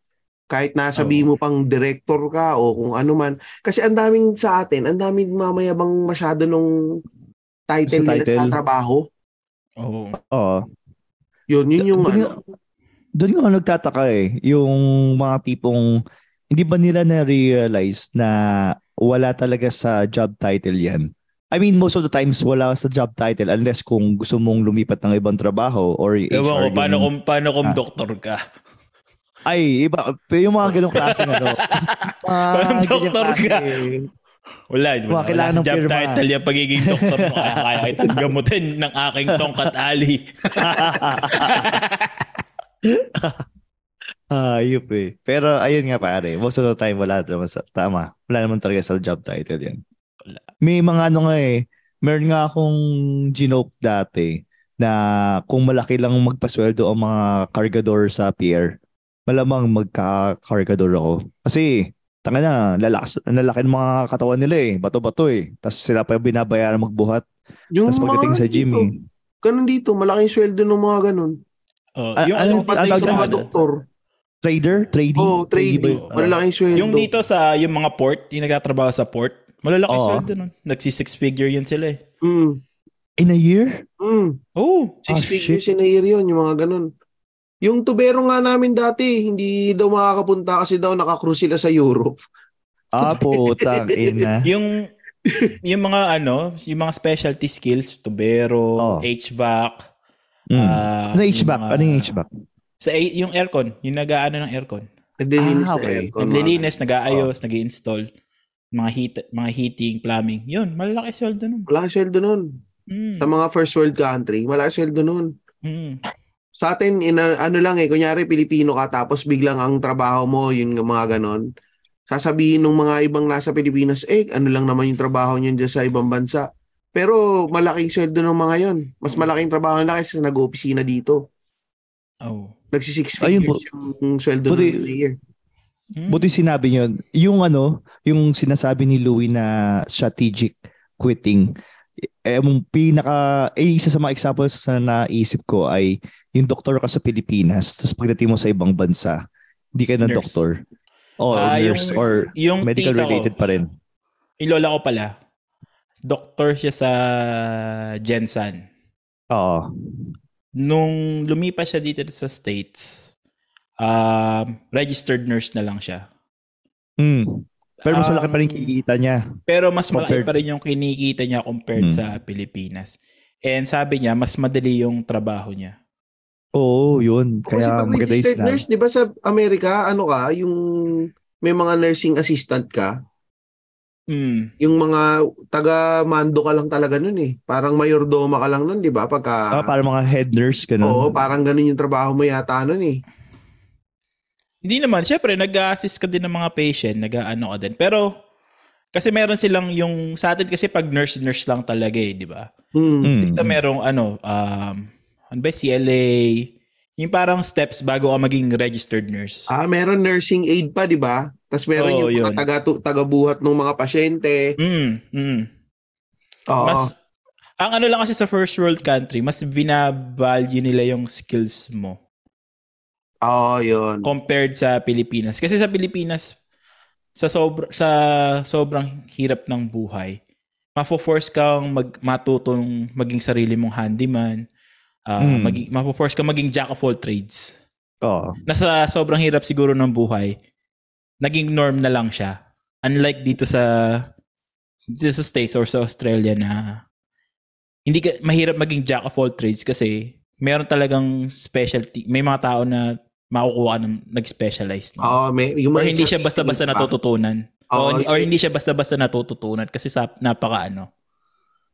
S1: Kahit nasabi mo pang director ka o kung ano man. Kasi ang daming sa atin, ang daming mamayabang masyado nung title,
S2: Sa
S1: nila
S2: title.
S1: sa trabaho.
S3: Oo.
S2: Oo.
S1: Yun, yun yung
S2: Doon
S1: ano.
S2: nga- Doon nga nagtataka eh. Yung mga tipong, hindi ba nila na-realize na wala talaga sa job title yan? I mean, most of the times wala sa job title unless kung gusto mong lumipat ng ibang trabaho or
S3: Ewan ko,
S2: HR
S3: paano
S2: yung-
S3: kung, paano kung
S2: Ah.
S3: doktor ka?
S2: Ay, iba. Pero yung mga ganong klaseng ano. Mga
S3: Parang doktor ka. Wala,
S2: Mga
S3: wala
S2: kailangan ng
S3: job
S2: pirma.
S3: title yung pagiging doktor mo. Kaya kaya kitang gamutin ng aking tongkat ali.
S2: Ayup eh. Pero ayun nga pare, most of the time wala naman sa, tama. Wala naman talaga sa job title yan.
S3: Wala.
S2: May mga ano nga eh, meron nga akong ginope dati na kung malaki lang magpasweldo ang mga kargador sa pier, malamang magka-kargador ako. Kasi, tanga na, lalakas, lalaki ng mga katawan nila eh, bato-bato eh. Tapos sila pa yung binabayaran magbuhat.
S1: Yung
S2: Tapos pagdating sa gym
S1: dito,
S2: eh.
S1: Ganun dito, malaking sweldo ng mga ganun.
S3: Oh,
S2: Ah,
S3: yung,
S2: ano-
S3: ano,
S1: Yung patay
S2: ano-
S1: sa mga doktor.
S2: Trader? Trading?
S1: Oo, oh, trading.
S2: yun?
S1: Malalaking sweldo.
S3: yung dito sa yung mga port, yung nagtatrabaho sa port, malalaki
S2: Oo.
S3: sweldo nun. Nagsi six figure yun sila eh.
S1: Mm.
S2: In a year?
S1: Mm.
S3: Oh,
S1: Six
S2: Ah,
S1: figures in a year yun, yung mga ganun. Yung tubero nga namin dati, hindi daw makakapunta kasi daw nakakruise sila sa Europe.
S2: Ah, putang ina.
S3: yung yung mga ano, yung mga specialty skills, tubero,
S2: Oo.
S3: HVAC,
S2: Mm.
S3: ah,
S2: ano
S3: yung
S2: HVAC?
S3: mga-
S2: Ano yung HVAC?
S3: Sa yung aircon, yung nag-aano ng aircon.
S1: Naglilinis
S2: Ah,
S1: na
S2: okay.
S1: aircon,
S3: Naglilinis, nag-aayos, nag-install, mga heat, mga heating, plumbing. Yun, malaki sweldo nun.
S1: Malaki sweldo nun.
S3: Mm.
S1: Sa mga first world country, malaki sweldo nun.
S3: Mm.
S1: Sa atin, ina, ano lang eh, kunyari Pilipino ka tapos biglang ang trabaho mo, yun yung mga ganon. Sasabihin ng mga ibang nasa Pilipinas, eh, ano lang naman yung trabaho niyan dyan sa ibang bansa. Pero malaking sweldo ng mga yon. Mas malaking trabaho nila kaysa nag-opisina dito.
S3: Oh.
S1: Nagsi six
S2: Ayun
S1: figures yung sweldo
S2: Buti-
S1: ng year.
S3: Hmm.
S2: Buti sinabi niyo, yung ano, yung sinasabi ni Louie na strategic quitting, eh, yung pinaka, eh, isa sa mga examples na naisip ko ay yung doktor ka sa Pilipinas, tapos pagdating mo sa ibang bansa, hindi ka na
S3: Nurse.
S2: doktor. O
S3: yung-
S2: nurse or
S3: yung
S2: medical related
S3: ko,
S2: pa rin.
S3: Yung lola ko pala, doktor siya sa Jensen.
S2: Oo.
S3: Nung lumipas siya dito sa States, um, registered nurse na lang siya.
S2: Mm. Pero mas malaki pa rin
S3: Um,
S2: kinikita niya.
S3: Pero mas malaki
S2: Compared-
S3: pa rin yung kinikita niya compared
S2: Hmm.
S3: sa Pilipinas. And sabi niya, mas madali yung trabaho niya.
S2: Oo, yun.
S1: Kasi
S2: Kaya
S1: pag
S2: maganda yung
S1: registered nurse, di ba sa Amerika, ano ka, yung may mga nursing assistant ka,
S3: Mm.
S1: yung mga taga-mando ka lang talaga nun eh. Parang mayordoma ka lang nun, di ba? Pagka,
S2: Ah, para mga head nurse, ganun.
S1: oo, parang ganun yung trabaho mo yata nun eh.
S3: Hindi naman, syempre, nag-assist ka din ng mga patient, nag-ano ka din. Pero, kasi meron silang yung, sa atin kasi pag nurse-nurse lang talaga eh, di ba?
S1: Hmm.
S2: Mm.
S3: Dito merong ano, um, ano ba, CLA, yung parang steps bago ka maging registered nurse.
S1: Ah, meron nursing aid pa, di ba? Tapos meron
S3: Oo,
S1: yung mga
S3: yun.
S1: taga, taga-buhat ng mga pasyente.
S3: Mm, mm.
S1: Oo.
S3: Mas, ang ano lang kasi sa first world country, mas binavalue nila yung skills mo
S1: Oo, yun.
S3: compared sa Pilipinas. Kasi sa Pilipinas, sa sobra, sa sobrang hirap ng buhay, mafo-force kang mag, matutong maging sarili mong handyman, ah
S2: Mm.
S3: maging, mafo-force kang maging jack of all trades.
S2: Oo.
S3: Nasa sobrang hirap siguro ng buhay, naging norm na lang siya. Unlike dito sa dito sa States or sa Australia na hindi ka, mahirap maging jack of all trades kasi meron talagang specialty. May mga tao na makukuha ka ng nag-specialize. No?
S1: Oo, may, yung
S3: or hindi siya basta-basta natututunan.
S1: Oo,
S3: or
S1: yun.
S3: hindi siya basta-basta natututunan kasi sa napaka ano.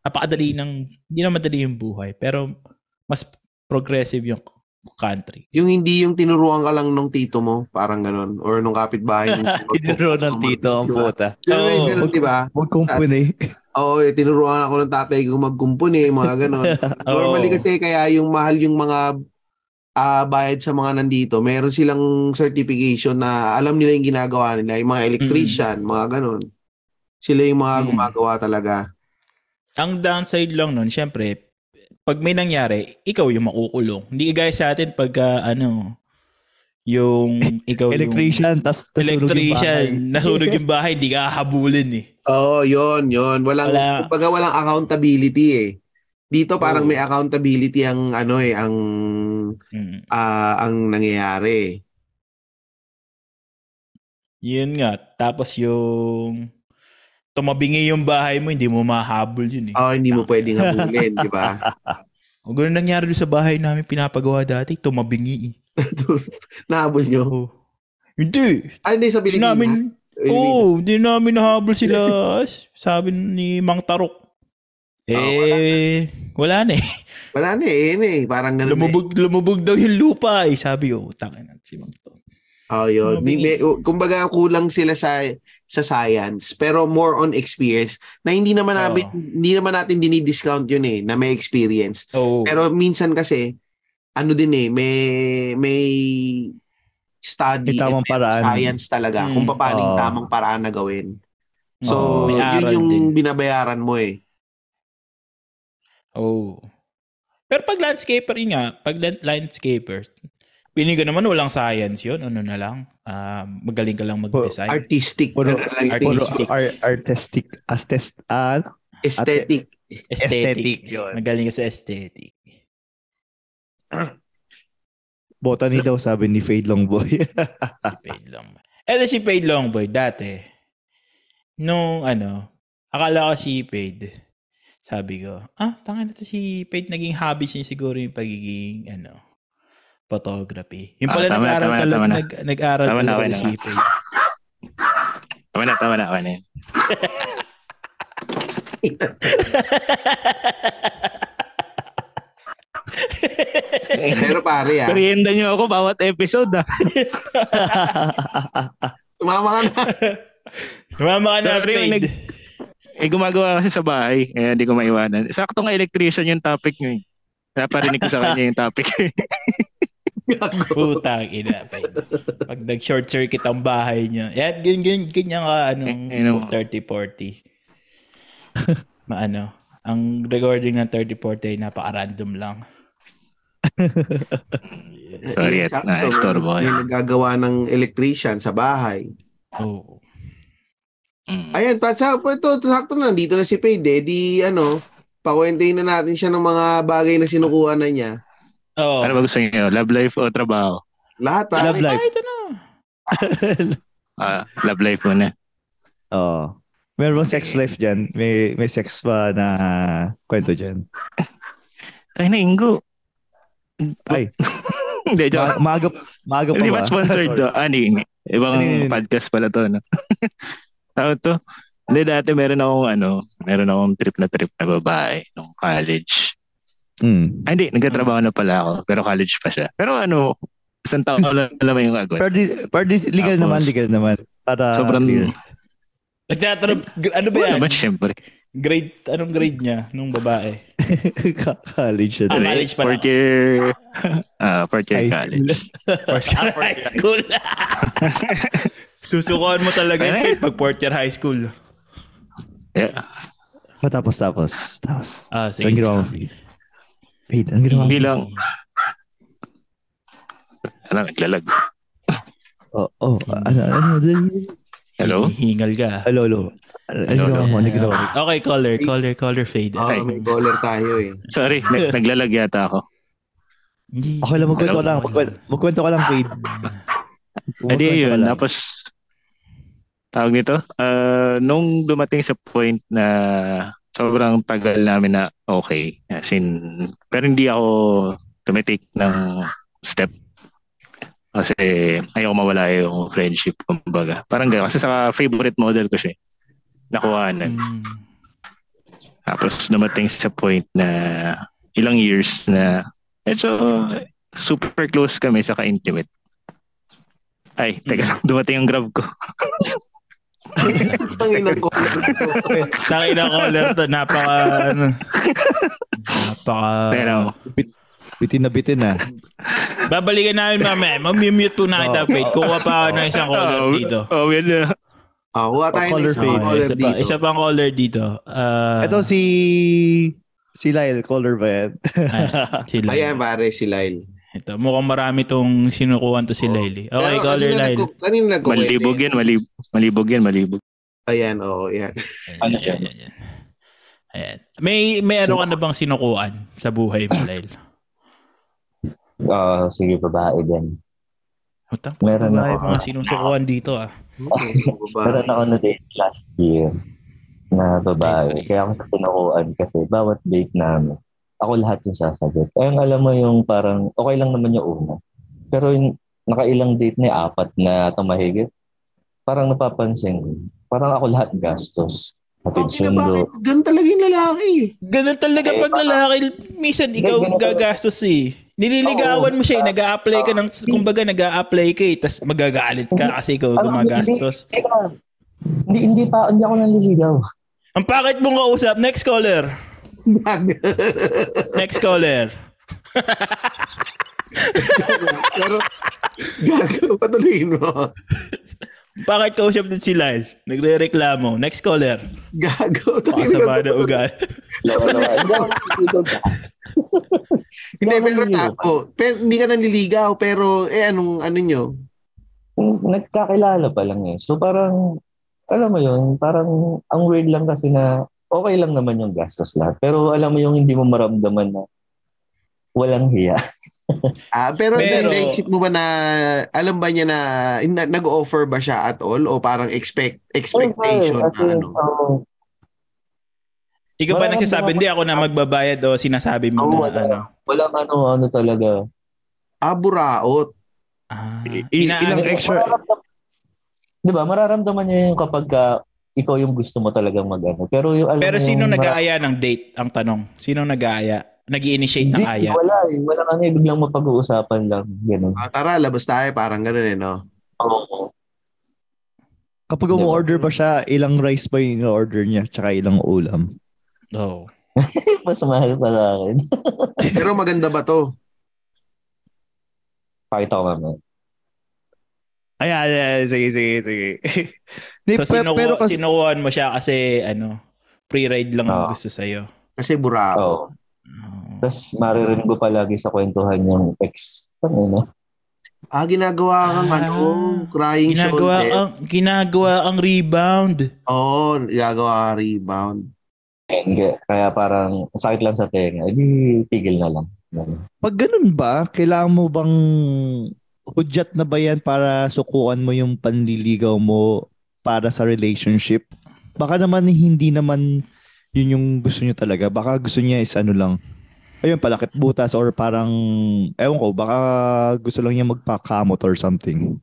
S3: Napakadali ng hindi na madali yung buhay pero mas progressive yung country.
S1: Yung hindi yung tinuruan ka lang nung tito mo, parang ganun. Or nung kapitbahay. ng
S2: Tinuro ng tito ang puta.
S3: Oo.
S1: ganun, di ba?
S2: Magkumpuni.
S1: Oo, eh, tinuruan ako ng tatay kong magkumpuni, mga ganun. Normally kasi kaya yung mahal yung mga ah, bayad sa mga nandito, meron silang certification na alam nila yung ginagawa nila, yung mga electrician, mga ganun. Sila yung mga
S3: Mm.
S1: gumagawa talaga.
S3: Ang downside lang nun, syempre, pag may nangyari, ikaw yung makukulong. Hindi gaya sa atin pag ah, ano, yung ikaw
S2: Electrician, tas
S3: yung electrician, nasunog
S2: yung
S3: yung bahay, hindi ka habulin eh.
S1: Oo, yon yon Walang,
S3: Wala.
S1: kumbaga walang accountability eh. Dito parang
S3: Oo.
S1: may accountability ang ano eh, ang
S3: Mm.
S1: ah, ang nangyayari.
S3: Yun nga. Tapos yung tumabingi yung bahay mo, hindi mo mahabol yun eh.
S1: Oh, hindi mo pwedeng habulin, di ba?
S3: O ganun nangyari sa bahay namin pinapagawa dati, tumabingi eh.
S1: Nahabol nyo.
S3: Oh. Hindi.
S1: Ah, hindi sa Pilipinas.
S3: namin-. Oo, oh, hindi namin nahabol sila. Sabi ni Mang Tarok. Eh, wala na eh.
S1: Wala na eh, eh. Parang ganun
S3: Lumubog, lumubog daw yung lupa eh. Sabi ko, tangin na si Mang
S1: eh. Oh, yun. May, may, kumbaga kulang sila sa sa science pero more on experience na hindi naman namin
S3: Oo.
S1: hindi naman natin dinidiscount yun eh na may experience
S3: Oo.
S1: pero minsan kasi ano din eh may may study
S2: tamang paraan.
S1: science talaga
S3: Mm.
S1: kung paano
S2: Oo.
S1: tamang paraan na gawin so
S3: may
S1: yun yung
S3: din.
S1: binabayaran mo eh
S3: Oh. Pero pag landscaper yun nga, pag lan- landscaper, piling ko naman walang science yun. Ano na lang, ah, magaling ka lang mag-design.
S1: artistic
S2: Puro-
S1: lang,
S3: Artistic.
S2: Puro
S1: artistic,
S2: ar- artistic, astes, ah,
S1: aesthetic
S2: aesthetic yun.
S3: Magaling ka sa aesthetic.
S2: Botany daw sabi ni Fade Longboy.
S3: Si Paid Longboy. Eto si Paid Longboy, dati, nung ano, akala ko si Paid, sabi ko, ah, tanga na to si Paid, naging hobby siya siguro yung pagiging, ano, photography. Yung
S4: Ah,
S3: pala
S4: tama na,
S3: nag-aral
S4: tama na,
S3: talaga,
S4: tama na.
S3: nag, nag-aral
S4: Tama na,
S3: talaga
S4: na.
S3: si Paid.
S4: Tama na, tama na, tama na yun.
S1: pero pare ah
S4: Merienda nyo ako bawat episode ah.
S1: tumama ka na
S3: Tumama ka na,
S4: Sorry, nag- Eh gumagawa kasi sa bahay, kaya hindi ko maiwanan. Sakto nga electrician yung topic nyo eh. Kaya parinig ko sa kanya yung topic.
S3: Putang ina. Pag nag-short circuit ang bahay niya. Yan, ganyan, ganyan, ganyan ka, anong
S4: Eh, ano?
S3: 30-40. Maano. Ang recording ng 30-40 ay napaka-random lang.
S4: Sorry, at
S1: May
S4: kayo.
S1: nagagawa ng electrician sa bahay.
S3: Oo.
S4: Mm.
S1: Ayan, pa sa ito, sakto na, nandito na si Payde. Di, ano, pakwentuhin na natin siya ng mga bagay na sinukuha na niya.
S3: Oo.
S4: Ano ba gusto niyo? Love life o trabaho?
S1: Lahat, pare.
S2: Love life.
S3: Kahit ano.
S4: Ah, love life muna.
S2: Oo. Meron bang sex life dyan? May, may sex pa na kwento dyan?
S4: Tayo na, Ingo.
S2: Ay,
S4: Hindi, joke.
S2: ma- maaga, maaga pa
S4: Hindi
S2: ba?
S4: ba sponsored to? Ah, hindi. Ibang podcast pala to, no? Tao to? Hindi, dati meron akong, ano, meron akong trip na trip na babae nung college.
S2: Hmm.
S4: Ah, hindi, nagkatrabaho na pala ako, pero college pa siya. Pero ano, isang taon lang naman yung agad.
S2: Pero, pero legal
S4: Tapos,
S2: naman, legal naman. Para
S4: Sobrang,
S2: clear.
S3: Nagtatanong, ano ba
S4: ano
S3: yan?
S4: naman, syempre.
S3: Grade, anong grade niya nung babae?
S2: College siya.
S3: Ah, college pala.
S4: Fourth year, ah, fourth year
S2: High
S4: college.
S3: First year high school. Susukuan mo talaga
S4: Ano
S3: yun pag fourth year high school.
S4: Yeah.
S2: Matapos, tapos. Tapos.
S3: Ah,
S2: Saan ginawa mo? Wait, anong ginawa mo?
S4: Hindi lang, ano, naglalag.
S2: Oh, oh, ano, ano, dali.
S4: Hello?
S3: Hingal ka.
S2: Hello, hello. Ano, ano
S4: Hello,
S2: ginawa mo? Ano ginawa mo?
S3: Okay, caller, caller, caller fade.
S1: Oo,
S4: Ay.
S1: may caller tayo eh.
S4: Sorry, nag- naglalag yata ako.
S3: Hindi.
S2: Okay lang, magkwento ka lang. Magkwento, magkwento ka lang, Fade. Ka
S4: yun.
S2: lang.
S4: Tapos, tawag nito, ah, nung dumating sa point na sobrang tagal namin na okay, as in, pero hindi ako tumitik ng step. Kasi ayoko mawala yung friendship, kumbaga. Parang gano'n. Kasi sa favorite model ko siya. eh. Nakuhanan.
S3: Mm.
S4: Tapos dumating sa point na ilang years na medyo super close kami sa ka-intimate. Ay, teka dumating yung grab ko.
S1: Tangin ng caller ko.
S3: Tangin na caller to. Napaka, ano. Napaka,
S4: Pero,
S2: Bitin na bitin na.
S3: babalikan namin mamaya. Mamimute po na kita,
S2: Oh.
S3: Fade. Kuha pa ako ng isang caller
S4: oh,
S3: dito.
S4: Oh, yun na.
S1: Ah, kuha tayo ng
S2: Caller
S1: isang
S2: fade.
S3: Ah,
S1: caller
S3: isa, pa,
S1: dito.
S3: isa pang caller dito. Ah,
S2: Ito si... Si Lyle, caller ba yan?
S3: ah, si Lyle.
S1: Ayan, pare, si Lyle.
S3: Ito, mukhang marami tong sinukuhan to si
S1: Oo.
S3: Lyle. Okay,
S1: Pero
S3: caller
S1: nagku- Kanina nagkukwento.
S4: Malibog yan, malib malibog yan, malibog.
S1: Ayan, oo, yan.
S3: Ayan, ayan, ayan, ayan. Ayan. May, may ano ka na bang sinukuan sa buhay mo, Lyle?
S5: Ah, sige, babae din.
S3: Utang
S5: Meron
S3: Meron
S5: ako.
S3: mga sinusukuan dito ah.
S5: Meron ako na date last year na babae. Kaya ako sinukuan kasi bawat date namin, ako lahat yung sasagot. Ayun, alam mo yung parang, okay lang naman yung una. Pero yung nakailang date na apat na tumahigit, parang napapansin ko, parang ako lahat gastos. Hatid
S1: Okay na bakit?
S5: sundo.
S1: Ganun talaga yung lalaki.
S3: Ganun talaga
S5: Eh,
S3: pag lalaki, minsan ikaw
S5: ganun
S3: gagastos eh. Nililigawan mo siya eh, nag apply ka ng, kumbaga nag apply ka eh, tas magagalit ka kasi ikaw gumagastos.
S5: Hindi, hindi, hindi pa, hindi ako nanliligaw.
S3: Ang pakit mong kausap, next caller. Next caller.
S1: Pero, gago, patuloyin mo.
S3: Bakit kausap din si Lyle? Nagre-reklamo. Next caller.
S1: Gago.
S3: Pakasama na ugal.
S5: Hindi.
S1: Hindi,
S5: ako
S1: pero, oh, pero hindi ka nanliligaw, pero eh anong ano nyo?
S5: nagkakilala pa lang eh. So parang, alam mo yun, parang ang weird lang kasi na okay lang naman yung gastos lahat. Pero alam mo yung hindi mo maramdaman na walang hiya.
S1: Ah, pero,
S3: Pero-
S1: naisip mo ba na alam ba niya na, na nag-offer ba siya at all o parang expect expectation
S5: Okay,
S1: na ano?
S5: oo,
S3: Ikaw ba
S5: Wala
S3: nagsasabi, hindi ako na magbabayad o sinasabi mo
S5: Oo,
S3: na
S5: wala.
S3: ano?
S5: walang ano, ano talaga.
S1: Ah, buraot.
S3: Ah,
S2: I- ilang extra...
S5: Di ba, mararamdaman niya yung kapag ka ikaw yung gusto mo talagang mag-ano. Pero yung alam
S3: Pero sino
S5: yung
S3: nag-aaya ng date? Ang tanong. Sino nag-aaya? nag initiate ng
S5: Hindi,
S3: aya?
S5: wala eh. Wala ano, eh, biglang mapag-uusapan lang. Ganun.
S1: Ah, tara, labas tayo. Parang ganun eh, no?
S5: Oo.
S2: Kapag
S5: Diba?
S2: umu-order ba siya, ilang rice ba yung order niya? Tsaka ilang ulam?
S3: Oh.
S5: Mas mahal pa sa akin.
S1: Pero maganda ba to?
S5: Pakita ko mamaya.
S2: Ayan, ayan, sige, sige, sige. Di,
S3: So, sinuku-
S2: pero kasi,
S3: sinukuhan mo siya kasi, ano, pre-ride lang ang
S5: Oo.
S3: gusto sa'yo.
S1: Kasi burao.
S5: Oo.
S3: Oo.
S5: Tapos maririnig ko palagi sa kwentuhan yung ex. Ano na?
S1: Ah, ginagawa kang
S3: Ah,
S1: ano, crying
S3: Ginagawa
S1: soldier.
S3: ang, ginagawa ang rebound.
S1: Oo, ginagawa kang rebound.
S5: Kaya, kaya parang sakit lang sa tenga. Eh, di tigil na lang.
S2: Pag ganun ba, kailangan mo bang hudyat na ba yan para sukuan mo yung panliligaw mo para sa relationship? Baka naman hindi naman yun yung gusto niyo talaga. Baka gusto niya is ano lang, ayun, palakit butas or parang, ewan ko, baka gusto lang niya magpakamot or something.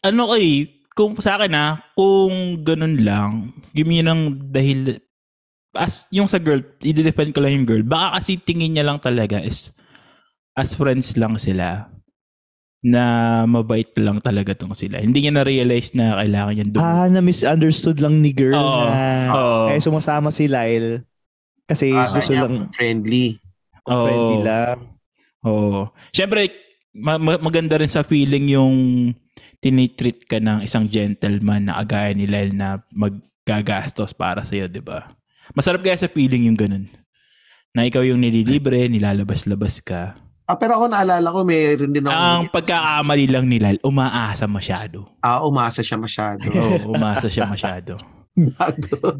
S3: Ano kay, kung sa akin ha, kung ganun lang, give me ng dahil, as yung sa girl, i-defend ko lang yung girl, baka kasi tingin niya lang talaga is, as friends lang sila, na mabait lang talaga tong sila. Hindi niya na-realize na kailangan niya dum-
S2: Ah, na misunderstood lang ni girl
S3: Oo.
S2: na
S3: Oo.
S2: kaya sumasama si Lyle kasi
S1: Ah,
S2: gusto lang
S1: friendly.
S3: Oo.
S2: friendly lang.
S3: Oo. Siyempre, ma- ma- maganda rin sa feeling yung tinitreat ka ng isang gentleman na agaya ni Lyle na maggagastos para sa'yo, di ba? Masarap kaya sa feeling yung ganun. Na ikaw yung nililibre, nilalabas-labas ka.
S1: Ah, pero ako naalala ko, mayroon din ako.
S3: Ang pagkakamali lang ni Lyle, umaasa masyado.
S1: Ah, umasa siya masyado.
S3: Oo, umasa siya masyado.
S1: Bago.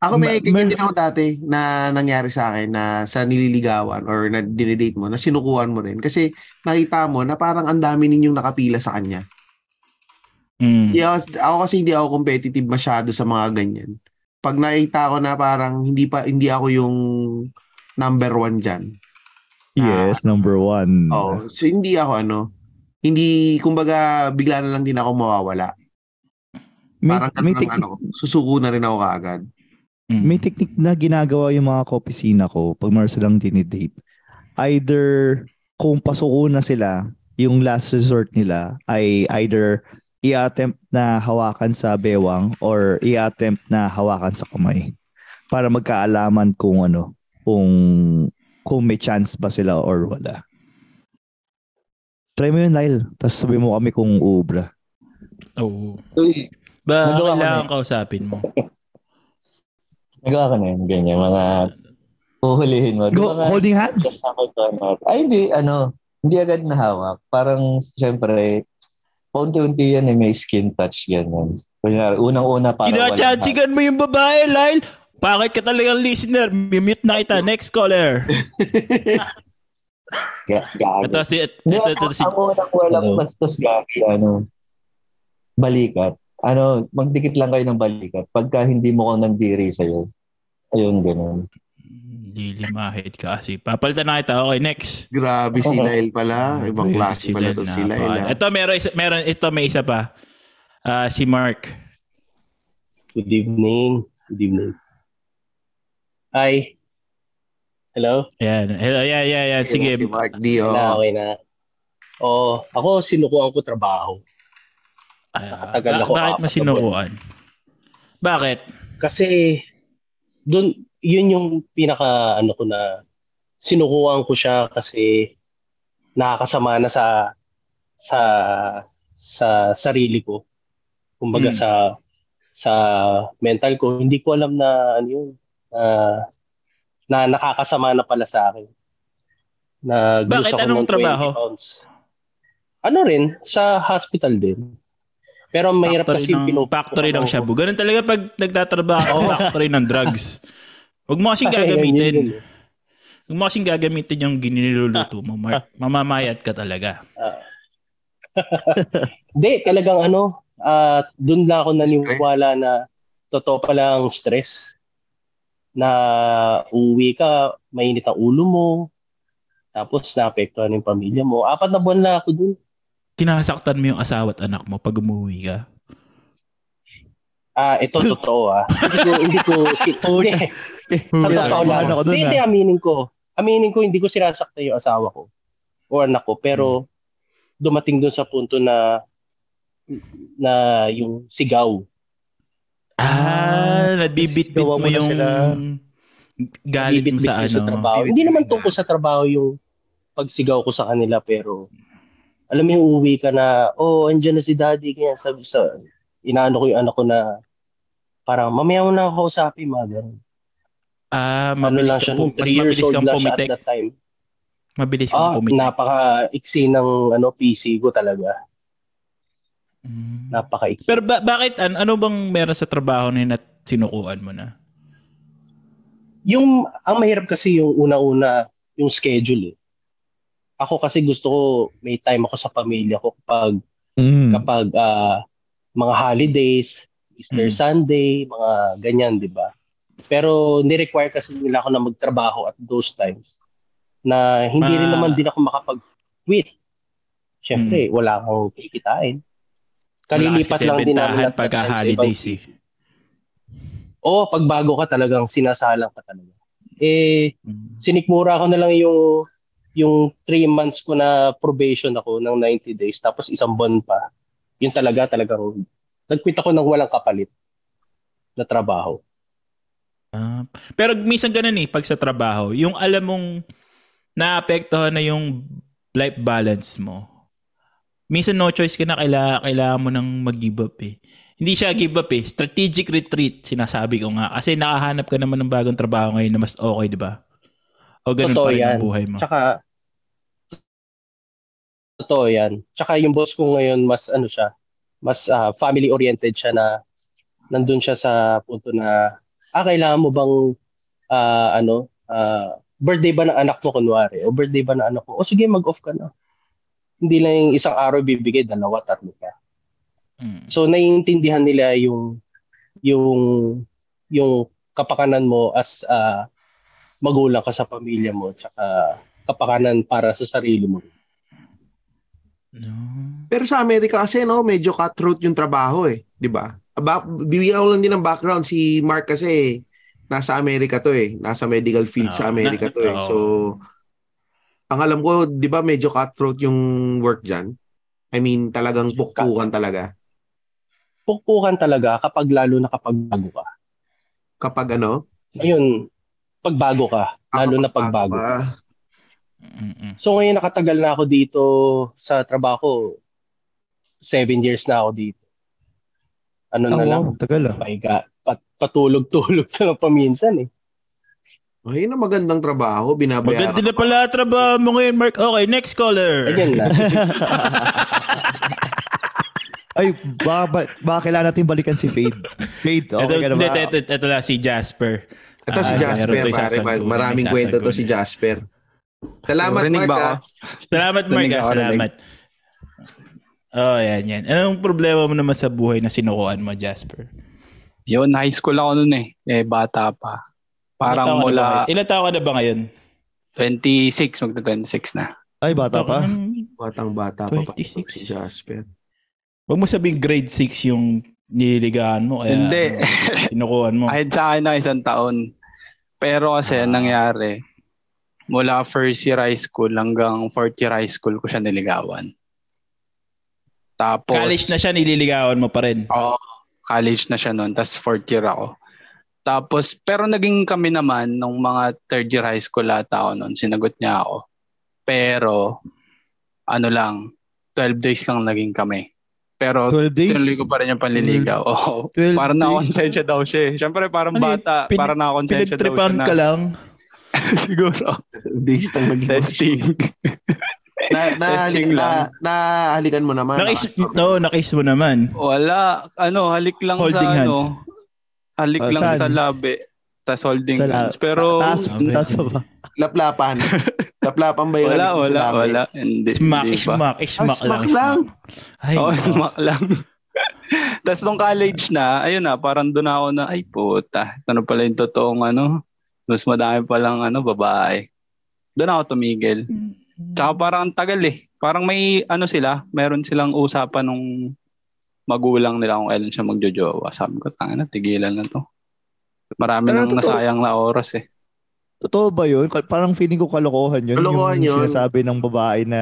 S1: ako may
S2: Ma-
S1: ganyan din ako dati na nangyari sa akin na sa nililigawan or na dinidate mo, na sinukuhan mo rin. Kasi nakita mo na parang ang dami ninyong nakapila sa kanya.
S3: Mm.
S1: Hindi ako, ako kasi hindi ako competitive masyado sa mga ganyan. Pag nakita ko na parang hindi pa hindi ako yung number one dyan.
S2: Yes, number one.
S1: Oh, so hindi ako ano, hindi kumbaga bigla na lang din ako mawawala.
S2: may,
S1: Parang
S2: may,
S1: ang
S2: technique,
S1: ano, ko, susuko na rin ako kaagad.
S3: Mm.
S2: may technique na ginagawa yung mga kopisina ko pag meron silang dinidate. Either kung pasuko na sila, yung last resort nila ay either i-attempt na hawakan sa bewang or i-attempt na hawakan sa kamay para magkaalaman kung ano, kung kung may chance ba sila or wala. Try mo yun, Lyle. Tapos sabi mo kami kung uubra.
S3: Oo.
S5: Uy,
S3: Ba,
S5: Nagawa ko na
S3: kailangan kausapin mo.
S5: nagawa ka na yun, ganyan, mga huhulihin mo.
S2: Go,
S5: nga,
S2: holding hands?
S5: ko na- Ay, hindi, ano, hindi agad nahawak. Parang, syempre, paunti-unti yan eh, may skin touch, ganyan. Kunyari, unang-una para
S3: Kinachansigan mo yung babae, Lyle. Bakit ka talagang listener? Mute na kita. Next caller.
S5: Gago.
S3: Ito si, ito,
S5: Hindi,
S3: ito,
S5: ako,
S3: si,
S5: ako nang walang bastos gagi, ano, balikat. Ano, magdikit lang kayo ng balikat. Pagka hindi mo ko nandiri sa'yo, ayun, ganun.
S3: Lilimahid ka kasi. Papalitan na kita. Okay, next.
S1: Grabe si. Lyle pala. Ibang klase pala to si Lyle. ah.
S3: Ito, meron, isa, meron, ito may isa pa. Ah, si Mark.
S6: Good evening. Good evening. Hi. Hello?
S3: Yan. Hello, yeah, yeah, yeah. Sige.
S1: Si Mark D.
S6: Okay na,
S1: Oh.
S6: okay na. Oh, ako sinukuan ko trabaho.
S3: Ah,
S6: Nakatagal
S3: ba-
S6: ako,
S3: bakit mo
S6: apat na
S3: sinukuan? Bakit?
S6: Kasi doon yun yung pinaka ano ko na sinukuan ko siya kasi nakakasama na sa sa sa sarili ko. Kumbaga
S3: Hmm.
S6: sa sa mental ko, hindi ko alam na ano yun, na, na nakakasama na pala sa akin. Na
S3: Bakit?
S6: gusto ko
S3: Anong
S6: ng 20
S3: trabaho?
S6: pounds. Ano rin, sa hospital din. Pero ang mahirap
S3: Factory
S6: kasi yung
S3: ng,
S6: pinupunta
S3: factory ng shabu. Ganun talaga pag nagtatrabaho factory ng drugs. Huwag mo kasing
S6: Ay,
S3: gagamitin.
S6: yun eh.
S3: Huwag mo kasing gagamitin yung giniluluto mo, Mark. Mamamayat ka talaga.
S6: Hindi, talagang ano, ah doon lang ako naniwala na totoo pala ang stress. Na uwi ka, mainit ang ulo mo, tapos naapektuhan yung pamilya mo. Apat na buwan na ako doon.
S3: Kinasaktan mo yung asawa at anak mo pag umuwi ka.
S6: Ah, ito totoo ah. hindi ko, hindi ko, hindi,
S2: Yeah,
S6: totoo lang.
S2: ako dun,
S6: Hindi, hindi,
S2: ah.
S6: aminin ko. Aminin ko, hindi ko sinasaktan yung asawa ko o anak ko. Pero dumating doon sa punto na na yung sigaw.
S3: Ah, nabibitbit
S2: gawa
S3: mo
S2: mo na
S3: yung
S2: sila.
S3: galing sa ano.
S6: trabaho.
S2: Bibit-
S6: Hindi naman tungkol sa trabaho yung pagsigaw ko sa kanila pero alam mo yung uuwi ka na, oh, andyan na si daddy, kaya sabi sa, inaano ko yung anak ko na, parang, mamaya mo na ako kausapin, ganun.
S3: Ah,
S6: Ano
S3: mabilis
S6: lang
S3: kang,
S6: siya, nung
S3: mas
S6: 3 years
S3: mabilis
S6: old
S3: kang
S6: lang
S3: pumitik.
S6: at that time.
S3: Mabilis kang
S6: Ah,
S3: pumitik.
S6: napaka-iksi ng ano, PC ko talaga.
S3: Mm.
S6: Napaka-iksi.
S3: Pero ba- bakit, an- ano bang meron sa trabaho na yun at sinukuan mo na?
S6: Yung, ang mahirap kasi yung una-una, yung schedule eh. Ako kasi gusto ko, may time ako sa pamilya ko kapag,
S2: Mm.
S6: kapag ah, mga holidays, Easter
S3: Mm.
S6: Sunday, mga ganyan, di ba? Pero ni-require kasi nila ako na magtrabaho at those times na hindi rin
S3: Ma-
S6: naman din ako makapag-quit. Siyempre, wala kang kikitain. Kalilipat lang din namin
S3: pagka holidays eh.
S6: Oo, pag bago ka talagang sinasalang ka talaga. Eh,
S3: Mm.
S6: sinikmura ko na lang yung yung 3 months ko na probation ako ng 90 days tapos isang buwan pa. Yun talaga talagang nagquit ako ng walang kapalit na trabaho.
S3: Ah, pero minsan ganun eh, pag sa trabaho, yung alam mong naapektuhan na yung life balance mo. Minsan no choice ka na, kailangan, kailangan mo nang mag-give up eh. Hindi siya give up eh. Strategic retreat, sinasabi ko nga. Kasi nakahanap ka naman ng bagong trabaho ngayon na mas okay, di ba? O ganun
S6: Totoo
S3: pa rin
S6: yan.
S3: ang buhay mo.
S6: Tsaka Totoo yan. Tsaka yung boss ko ngayon mas ano siya, mas ah, family oriented siya na nandun siya sa punto na ah kailangan mo bang ah, ano ah, birthday ba ng anak mo kunwari o birthday ba ng anak mo o sige mag-off ka na. Hindi lang yung isang araw bibigay, dalawa, tatlo ka.
S3: Mm.
S6: So naiintindihan nila yung yung yung kapakanan mo as ah, magulang ka sa pamilya mo tsaka kapakanan para sa sarili mo.
S3: No.
S1: Pero sa Amerika kasi, no, medyo cutthroat yung trabaho eh. Di ba? Bibigyan ko lang din ng background. Si Mark kasi, nasa Amerika to eh. Nasa medical field
S3: Oo,
S1: sa Amerika to eh. So, ang alam ko, di ba medyo cutthroat yung work dyan? I mean, talagang pukpukan talaga.
S6: Pukpukan talaga kapag lalo na kapag bago ka.
S1: Kapag ano?
S6: Ngayon, pag bago ka, lalo na pag bago.
S1: ka.
S6: So ngayon nakatagal na ako dito sa trabaho. Seven years na ako dito. Ano na
S2: Oh,
S6: lang,
S2: tagal ah.
S6: pahiga, pat, patulog-tulog sa paminsan eh.
S1: Ayun ang magandang trabaho. Binabayaran.
S3: Maganda na pala trabaho mo ngayon, Mark. Okay, next caller.
S6: Ayan na.
S2: Ay, baka, ba- baka kailangan natin balikan si Fade. Fade,
S3: ito,
S2: okay ka na ba?
S3: ito, ito, ito lang si Jasper.
S1: Ito si
S3: Ah,
S1: Jasper,
S3: to
S1: pare. Maraming kwento to si. Jasper. Salamat,
S7: Rinig
S1: Mark. ah.
S3: Salamat, Mark. Ah. Salamat. Oh, yan, yan. Anong problema mo naman sa buhay na sinukuan mo, Jasper?
S7: Yun, high school ako noon eh. Eh, bata pa. Parang mula
S3: ngayon? Ilan taon ka na ba ngayon?
S7: 26, magta 26 na.
S2: Ay, bata pa.
S1: Batang bata pa pa
S3: 26.
S1: si Jasper.
S3: Huwag mo sabihin grade 6 yung nililigahan mo. Kaya,
S7: Hindi.
S3: ano, sinukuan mo.
S7: Kahit sa akin na isang taon. Pero kasi
S3: Ah.
S7: nangyari, mula first year high school hanggang fourth year high school ko siya niligawan. Tapos,
S3: College na siya, nililigawan mo pa rin.
S7: Oo, college na siya noon. Tapos fourth year ako. Tapos, pero naging kami naman nung mga third year high school ata ako noon. Sinagot niya ako. Pero, ano lang, 12 days lang naging kami. Pero,
S2: 12 days?
S7: tinuloy ko pa rin yung panliligaw. Oo.
S2: 12
S7: Parang
S2: days?
S7: na-konsensya daw siya eh. Siyempre, parang
S3: Ano
S7: bata.
S3: Pin-
S7: parang na-konsensya daw siya
S3: Pinagtripan
S7: na.
S3: ka lang.
S7: siguro.
S1: Days lang naging
S7: Testing.
S1: Na, na,
S7: Testing
S1: na,
S7: lang.
S1: nahalikan mo naman.
S3: Nakis, no, nakis mo naman.
S7: Wala. Ano, halik lang
S3: Holding
S7: sa
S3: hands.
S7: ano. Halik
S2: Oh,
S7: lang
S2: saan?
S7: sa labi. Tapos holding
S2: Sa la-
S7: hands. Pero,
S2: taas,
S3: Okay.
S2: taas pa ba?
S1: Laplapan. Laplapan ba yun?
S7: wala, wala,
S1: labi?
S7: wala. Hindi,
S3: Smack,
S7: hindi
S3: smack,
S1: Ah,
S3: smack lang.
S1: smack lang.
S3: Ay, no.
S7: smack lang. Tapos nung college na, ayun na, parang doon ako na, ay puta, ito na pala yung totoong ano, mas madami palang ano, babae. Doon ako tumigil. Tsaka parang ang tagal eh. Parang may ano sila, meron silang usapan nung magulang nila kung kailan siya magjojowa. Sabi ko, tanga na, tigilan na to. Marami
S1: Pero
S7: nang
S1: totoo-
S7: nasayang na oras eh.
S2: Totoo ba yun? Parang feeling ko kalokohan yun.
S1: Kalokohan
S2: yung
S1: yun.
S2: sinasabi ng babae na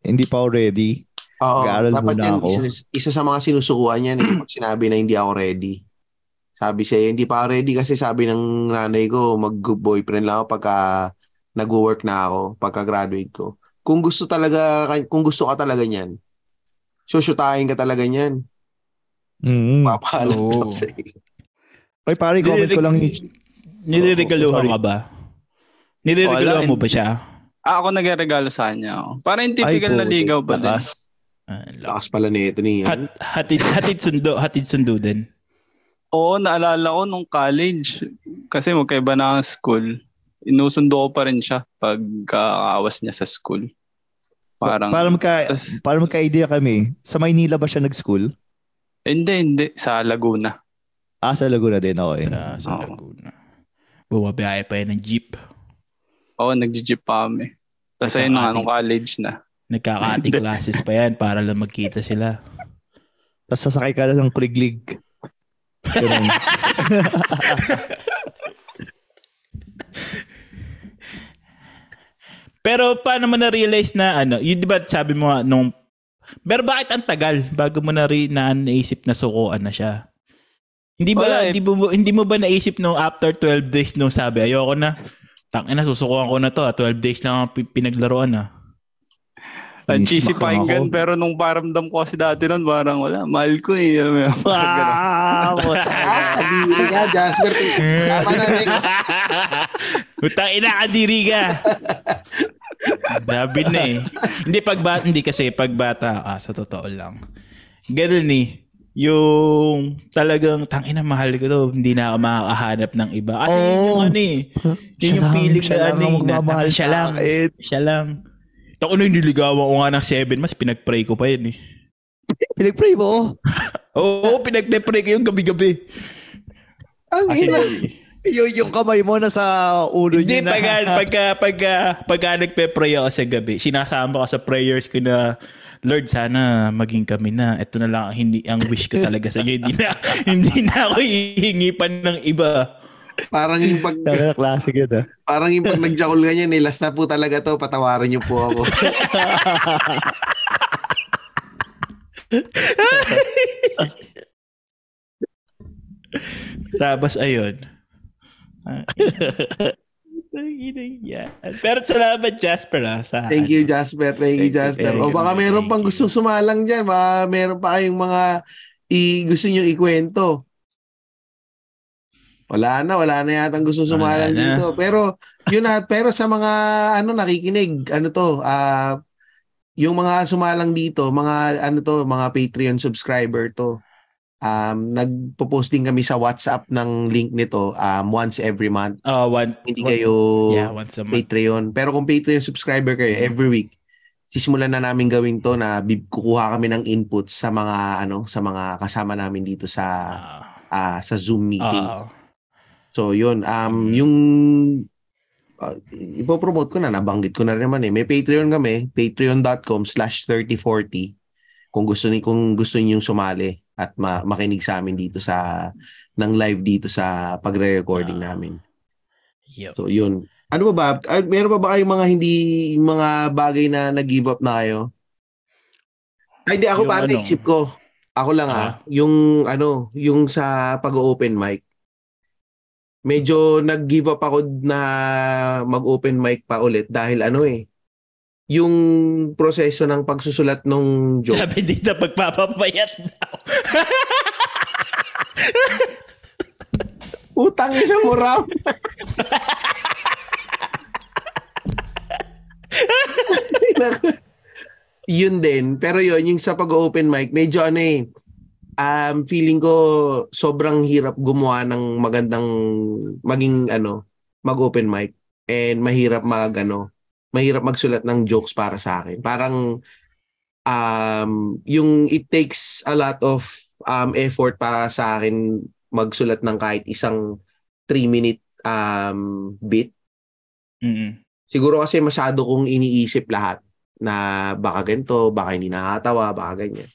S2: hindi pa ako ready.
S1: Oo,
S2: Mag-aaral
S1: dapat
S2: muna
S1: yan,
S2: ako.
S1: Isa, isa sa mga sinusukuan yan eh, pag sinabi na hindi ako ready. Sabi siya, hindi pa ako ready kasi sabi ng nanay ko, mag-boyfriend lang ako pagka nag-work na ako pagka-graduate ko. Kung gusto talaga, kung gusto ka talaga niyan, susyutahin ka talaga niyan.
S2: Mm.
S1: Papaalam
S3: Oo.
S1: ko sa iyo.
S2: Pare, comment ko lang.
S3: Niliregaluhan
S2: Sorry.
S3: ka ba? Niliregaluhan mo ba siya?
S7: Ah, ako nagregalo sa kanya. oh. Parang yung typical
S2: Ay,
S7: na ligaw ba din?
S2: lakas.
S3: Ah,
S1: Lakas pala nito ni
S3: Hat, hatid, hatid sundo, hatid sundo din.
S7: Oo, naalala ko nung college. Kasi magkaiba na ang school. Inusundo ko pa rin siya pag kaawas niya sa school. Parang,
S2: para magka,
S7: tas-
S2: para magka-idea kami, sa Maynila ba siya nag-school?
S7: hindi, hindi. Sa Laguna.
S2: Ah, sa Laguna din, okay.
S3: Sa, sa
S7: Oo.
S3: Laguna. Bumabiyahe pa yan ng jeep.
S7: Oo, nag-jeep pa kami. Tapos ayun na, nung college na.
S3: Nagkaka-ate classes pa yan para lang magkita sila.
S2: Tapos sasakay ka lang ng kuliglig. Ganun.
S3: Pero paano mo na-realize na ano, yun di ba sabi mo nung pero bakit ang tagal bago mo na rin na naisip na sukuan na siya? Hindi ba
S7: Wala eh.
S3: hindi mo hindi mo ba naisip nung after 12 days nung sabi ayoko na tangina susukuan ko na to ah, 12 days lang ang pi- pinaglaruan ah.
S7: Ang cheesy pakinggan, pero nung paramdam ko kasi dati nun, parang wala, mahal ko eh. Alam mo.
S2: Ah,
S1: Ah, kadiri ka, Jasper. Tama na, next.
S3: Utang ina kadiri ka. Grabe na eh. Hindi pag bata, hindi kasi pag bata ka, sa totoo lang. Ganun eh. Yung talagang tangina mahal ko to, hindi na ako makakahanap ng iba. Kasi yun yung
S2: Oh.
S3: ano eh. Yun yung feeling
S2: siya
S3: na ano eh. na- siya lang. Siya lang. Ito ko nung niligawan ko nga ng 7 mas pinag-pray ko pa yun eh.
S2: Pinag-pray mo.
S3: Oo, pinag-pray ko yung gabi-gabi.
S1: Ang ina.
S2: Yung, yung kamay mo na sa ulo
S3: Hindi,
S2: niya na.
S3: pagka, pagka, pagka, pagka nagpe-pray ako sa gabi, sinasama ko sa prayers ko na, Lord, sana maging kami na. Ito na lang ang hindi ang wish ko talaga sa iyo. Hindi na, hindi na ako hihingi pa ng iba.
S1: Parang yung pag,
S2: classic yun ah.
S1: parang yung pag nag-jackal ganyan, eh, last na po talaga to, patawarin niyo po ako.
S3: Tapos, ayun. Ah, yan. Pero salamat, Jasper, ah, sa
S1: Thank you, Jasper. Thank you,
S3: Thank you,
S1: Jasper.
S3: thank
S1: O
S3: you,
S1: baka meron pang
S3: you.
S1: gusto sumalang dyan. Baka meron pa kayong mga i gusto nyo ikwento. Wala na, wala na yata gusto sumalang
S3: Wala na.
S1: dito. Pero, yun na, pero sa mga, ano, nakikinig, ano to, ah, yung mga sumalang dito, mga, ano to, mga Patreon subscriber to, um, nagpo-posting kami sa WhatsApp ng link nito um, once every month.
S3: Oh, one,
S1: Hindi
S3: one-
S1: kayo
S3: Yeah, once a month.
S1: Patreon. Pero kung Patreon subscriber kayo, every week, sisimulan na namin gawin to na kukuha kami ng input sa mga ano sa mga kasama namin dito sa
S3: Ah,
S1: ah, sa Zoom meeting.
S3: ah.
S1: So yun, um
S3: Mm.
S1: yung uh, ipopromote ko na, nabanggit ko na rin naman eh. May Patreon kami, patreon.com slash 3040 kung gusto ni kung gusto niyo sumali at ma- makinig sa amin dito sa ng live dito sa pagre-recording
S3: Ah.
S1: namin.
S3: Yup.
S1: So yun. Ano ba ba? Meron pa ba kayong mga hindi mga bagay na nag-give up na kayo? Ay, hindi ako pa
S3: ano?
S1: naisip ko. Ako lang ah,
S3: Ah.
S1: yung ano, yung sa pag-open mic. Medyo nag-give up ako na mag-open mic pa ulit dahil ano eh, yung proseso ng pagsusulat ng joke.
S3: Sabi dito, pagpapapayat daw.
S1: Utang ina mo, Ram. yun din. Pero yun, yung sa pag-open mic, medyo ano eh, um, feeling ko sobrang hirap gumawa ng magandang, maging ano, mag-open mic. And mahirap mag, ano, mahirap magsulat ng jokes para sa akin. Parang, um, yung it takes a lot of um, effort para sa akin magsulat ng kahit isang 3-minute um, bit.
S3: Mm-mm.
S1: Siguro kasi masyado kong iniisip lahat na baka ganito, baka hindi nakakatawa, baka ganyan.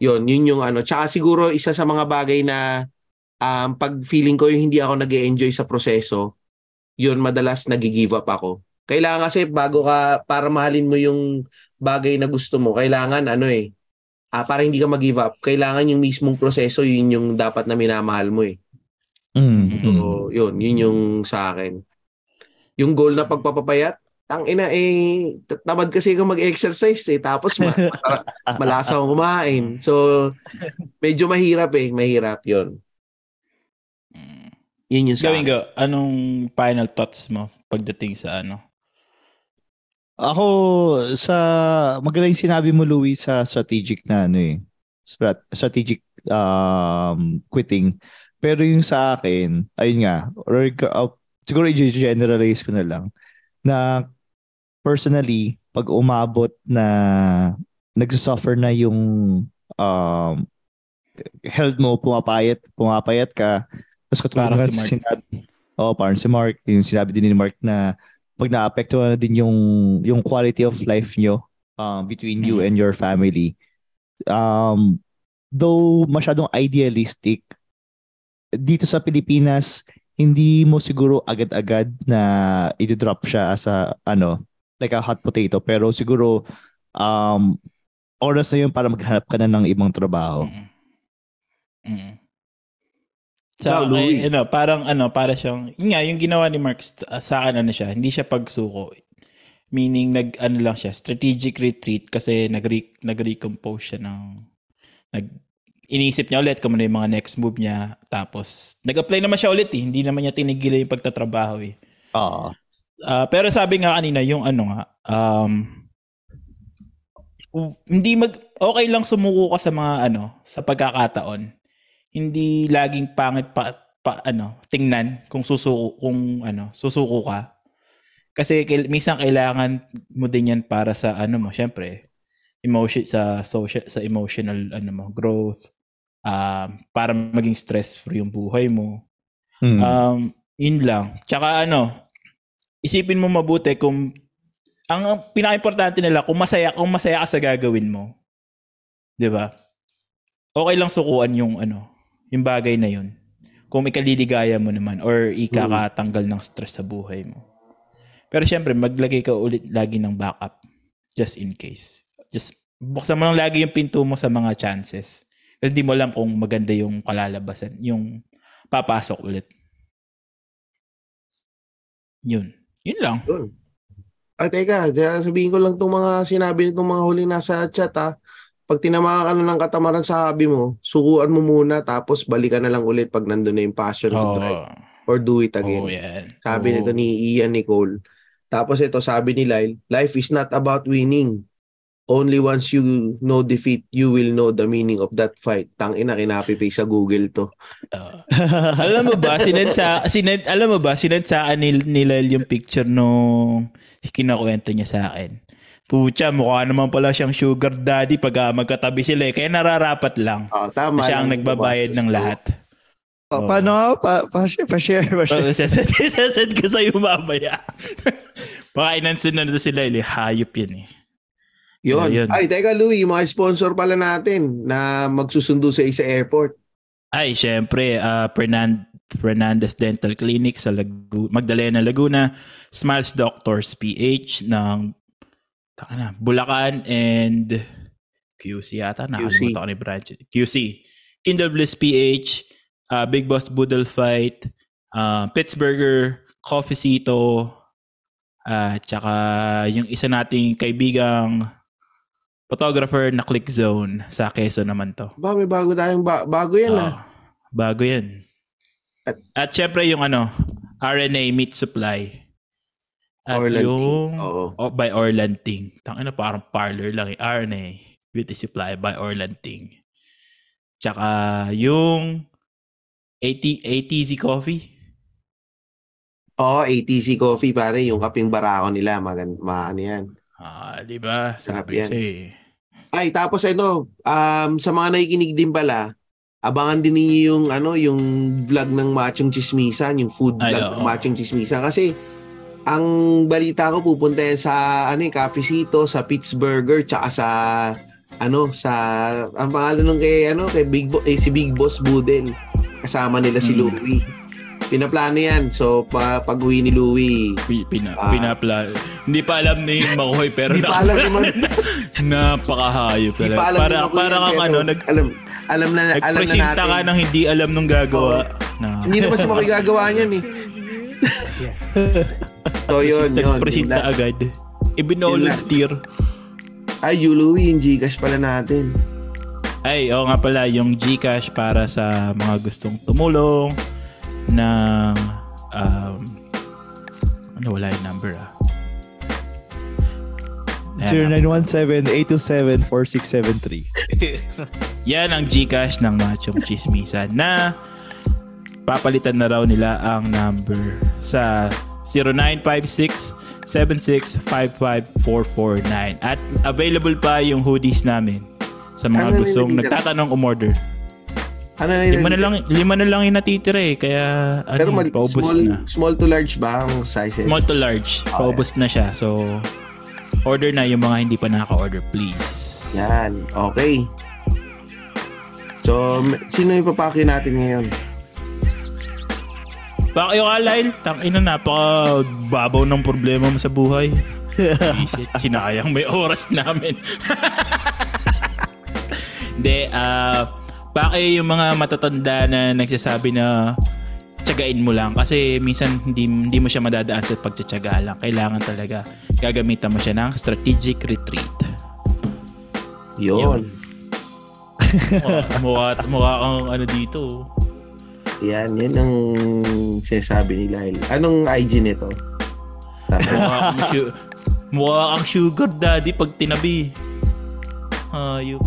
S1: Yun, yun yung ano. Tsaka siguro isa sa mga bagay na um, pag feeling ko yung hindi ako nag enjoy sa proseso, yun madalas nag-give up ako. Kailangan kasi bago ka, para mahalin mo yung bagay na gusto mo, kailangan ano eh, ah, para hindi ka mag-give up, kailangan yung mismong proseso, yun yung dapat na minamahal mo eh.
S2: Mm.
S1: So, yun, yun yung sa akin. yung goal na pagpapapayat, ang ina eh, t- tamad kasi ako mag-exercise eh. Tapos ma- malasa akong kumain. So, medyo mahirap eh. Mahirap yon
S3: Mm.
S1: Yun yung sa
S3: Gawin ko, anong final thoughts mo pagdating sa ano?
S2: Ako, sa magaling sinabi mo, Louis, sa strategic na ano eh. strat- Strategic um, quitting. Pero yung sa akin, ayun nga, reg- uh, siguro i-generalize ko na lang, na personally, pag umabot na nagsasuffer na yung um, health mo, pumapayat, pumapayat ka, tapos katulad
S3: Parang si Mark.
S2: sinabi, oh, parang si Mark, yung sinabi din ni Mark na pag naapektuhan na din yung yung quality of life nyo um, between you
S3: Mm.
S2: and your family. Um, though masyadong idealistic, dito sa Pilipinas, hindi mo siguro agad-agad na i-drop siya as a, ano, like a hot potato. Pero siguro, um, oras na yun para maghanap ka na ng ibang trabaho.
S3: Mm. Mm. Sa akin,
S1: Louie.
S3: ano, parang ano, para siyang, yun nga, yung ginawa ni Mark ah, sa akin ano siya, hindi siya pagsuko. Meaning nag ano lang siya, strategic retreat kasi nag nag-recompose siya ng nag inisip niya ulit kung ano yung mga next move niya. Tapos nag-apply naman siya ulit eh. Hindi naman niya tinigil yung pagtatrabaho eh.
S2: Oo.
S3: Ah, pero sabi nga kanina, yung ano nga, um, hindi mag, okay lang sumuko ka sa mga ano, sa pagkakataon. Hindi laging pangit pa, pa ano, tingnan kung susuko, kung ano, susuko ka. Kasi kail- minsan kailangan mo din yan para sa ano mo, syempre, emotion sa social sa emotional ano mo, growth um, para maging stress free yung buhay mo.
S2: Mm.
S3: Um, yun lang. Tsaka ano, isipin mo mabuti kung ang pinaka-importante nila kung masaya kung masaya ka sa gagawin mo. 'Di ba? Okay lang sukuan yung ano, yung bagay na yun. Kung ikaliligaya mo naman or ikakatanggal ng stress sa buhay mo. Pero syempre, maglagay ka ulit lagi ng backup just in case. Just buksan mo lang lagi yung pinto mo sa mga chances. Kasi hindi mo alam kung maganda yung kalalabasan, yung papasok ulit. Yun. Yun lang.
S1: Yun. Ah, teka, sabihin ko lang itong mga sinabi nitong mga huling nasa chat ha. Pag tinamaan ka na ng katamaran sa hobby mo, sukuan mo muna tapos balikan na lang ulit pag nandun na yung passion to
S3: Oo.
S1: drive or do it again.
S3: Oo, yan.
S1: Sabi
S3: Oo.
S1: nito ni Ian Nicole. Tapos ito sabi ni Lyle, life is not about winning. Only once you know defeat, you will know the meaning of that fight. Tang ina kinapipi sa Google to.
S3: Oo. alam mo ba, sinend sa, sinend, alam mo ba, sinend sa akin ni, ni Lyle yung picture nung kinakwento niya sa akin. Pucha, mukha naman pala siyang sugar daddy pag ah, magkatabi sila eh. Kaya nararapat lang.
S1: Oh, tama.
S3: siya ang
S1: lang
S3: nagbabayad ng lahat.
S2: Pa- paano nga? Pa, pa-share, pa-share, pa-share.
S3: Oh, sasend, sasend ko sa'yo mamaya. Baka inansin na nito sila, eh. hayop yan eh.
S1: Yun.
S3: Ayun.
S1: Ay, teka Louie, yung mga sponsor pala natin na magsusundo sa isa airport.
S3: Ay, syempre, uh, Fernand Fernandez Dental Clinic sa Lagu- Magdalena, Laguna, Smiles Doctors PH ng taka na, Bulacan and QC yata. Nakalimutan ko ni branch. QC. Kindle Bliss PH, uh, Big Boss Boodle Fight, uh, Pittsburgher, Coffee Cito, at tsaka yung isa nating kaibigang photographer na Click Zone sa Quezon naman to.
S1: Ba, may bago tayong ba- bago yan ah.
S3: Oo. Bago yan. At, at syempre yung ano, RNA Meat Supply. At
S1: Orlanting.
S3: yung
S1: Oo.
S3: oh, by Orlanting. Tangina parang parlor lang eh. RNA Beauty Supply by Orlanting. Tsaka yung AT, ATZ Coffee.
S1: Oo, ATC Coffee pare, yung kaping barako nila, magan maano yan.
S3: Ah, di ba?
S1: Sarap
S3: Sabi
S1: yan.
S3: kasi.
S1: Ay, tapos ano, um, sa mga nakikinig din pala, abangan din ninyo yung ano, yung vlog ng Machong Chismisan, yung food
S3: Ay,
S1: vlog ng. Machong Chismisan kasi ang balita ko pupunta yan sa ano, eh, Cafecito, sa Pittsburgher, tsaka sa ano, sa ang pangalan nung kay ano, kay Big Bo- eh, si Big Boss Budel. Kasama nila si
S3: Mm.
S1: Louie. Pinaplano yan. So, pa, pag uwi ni Louie,
S3: Pi- Pina,
S1: Ah.
S3: pinapla. Hindi pa alam ni Makoy pero
S1: Hindi pa alam ni Mag-
S3: napakahayop talaga.
S1: pa alam
S3: Para,
S1: ni Makoy
S3: para kang ano, nag,
S1: alam, alam na alam na natin.
S3: ka ng hindi alam nung gagawa. Na,
S1: Hindi naman sa makigagawa niyan eh.
S3: Yes.
S1: So yun, yun. Lang.
S3: agad. Ibinolunteer.
S1: Ay, you Louie, yung Gcash pala natin.
S3: Ay, oo nga pala, yung Gcash para sa mga gustong tumulong na um, ano, wala yung number ah. Ayan,
S2: 0917-827-4673.
S3: Yan ang Gcash ng Machong Chismisan na papalitan na raw nila ang number sa 0956-7655-449 at available pa yung hoodies namin sa mga
S1: Ano na
S3: gustong
S1: natitira?
S3: nagtatanong umorder.
S1: Ano na?
S3: Lima na lang lima na lang yung natitira eh kaya ano,
S1: Pero mali,
S3: paubos
S1: small,
S3: na.
S1: small to large ba ang sizes?
S3: Small to large, paubos na siya. So order na yung mga hindi pa nakaka-order please.
S1: Yan, okay. So, sino yung papaki natin ngayon?
S3: Baka yung Lyle, tang ina napaka babaw ng problema mo sa buhay. Visit, sinayang may oras namin. Hindi, ah, baka yung mga matatanda na nagsasabi na tiyagain mo lang kasi minsan hindi, hindi mo siya madadaan sa pagtsatsaga lang. Kailangan talaga gagamitan mo siya ng strategic retreat.
S1: Yun.
S3: Mukha, mukha, mukha kang ano dito.
S1: Yan, yan ang sinasabi ni Lyle. Anong IG nito?
S3: Mukha kang, su- mukha kang sugar daddy pag tinabi. Hayop.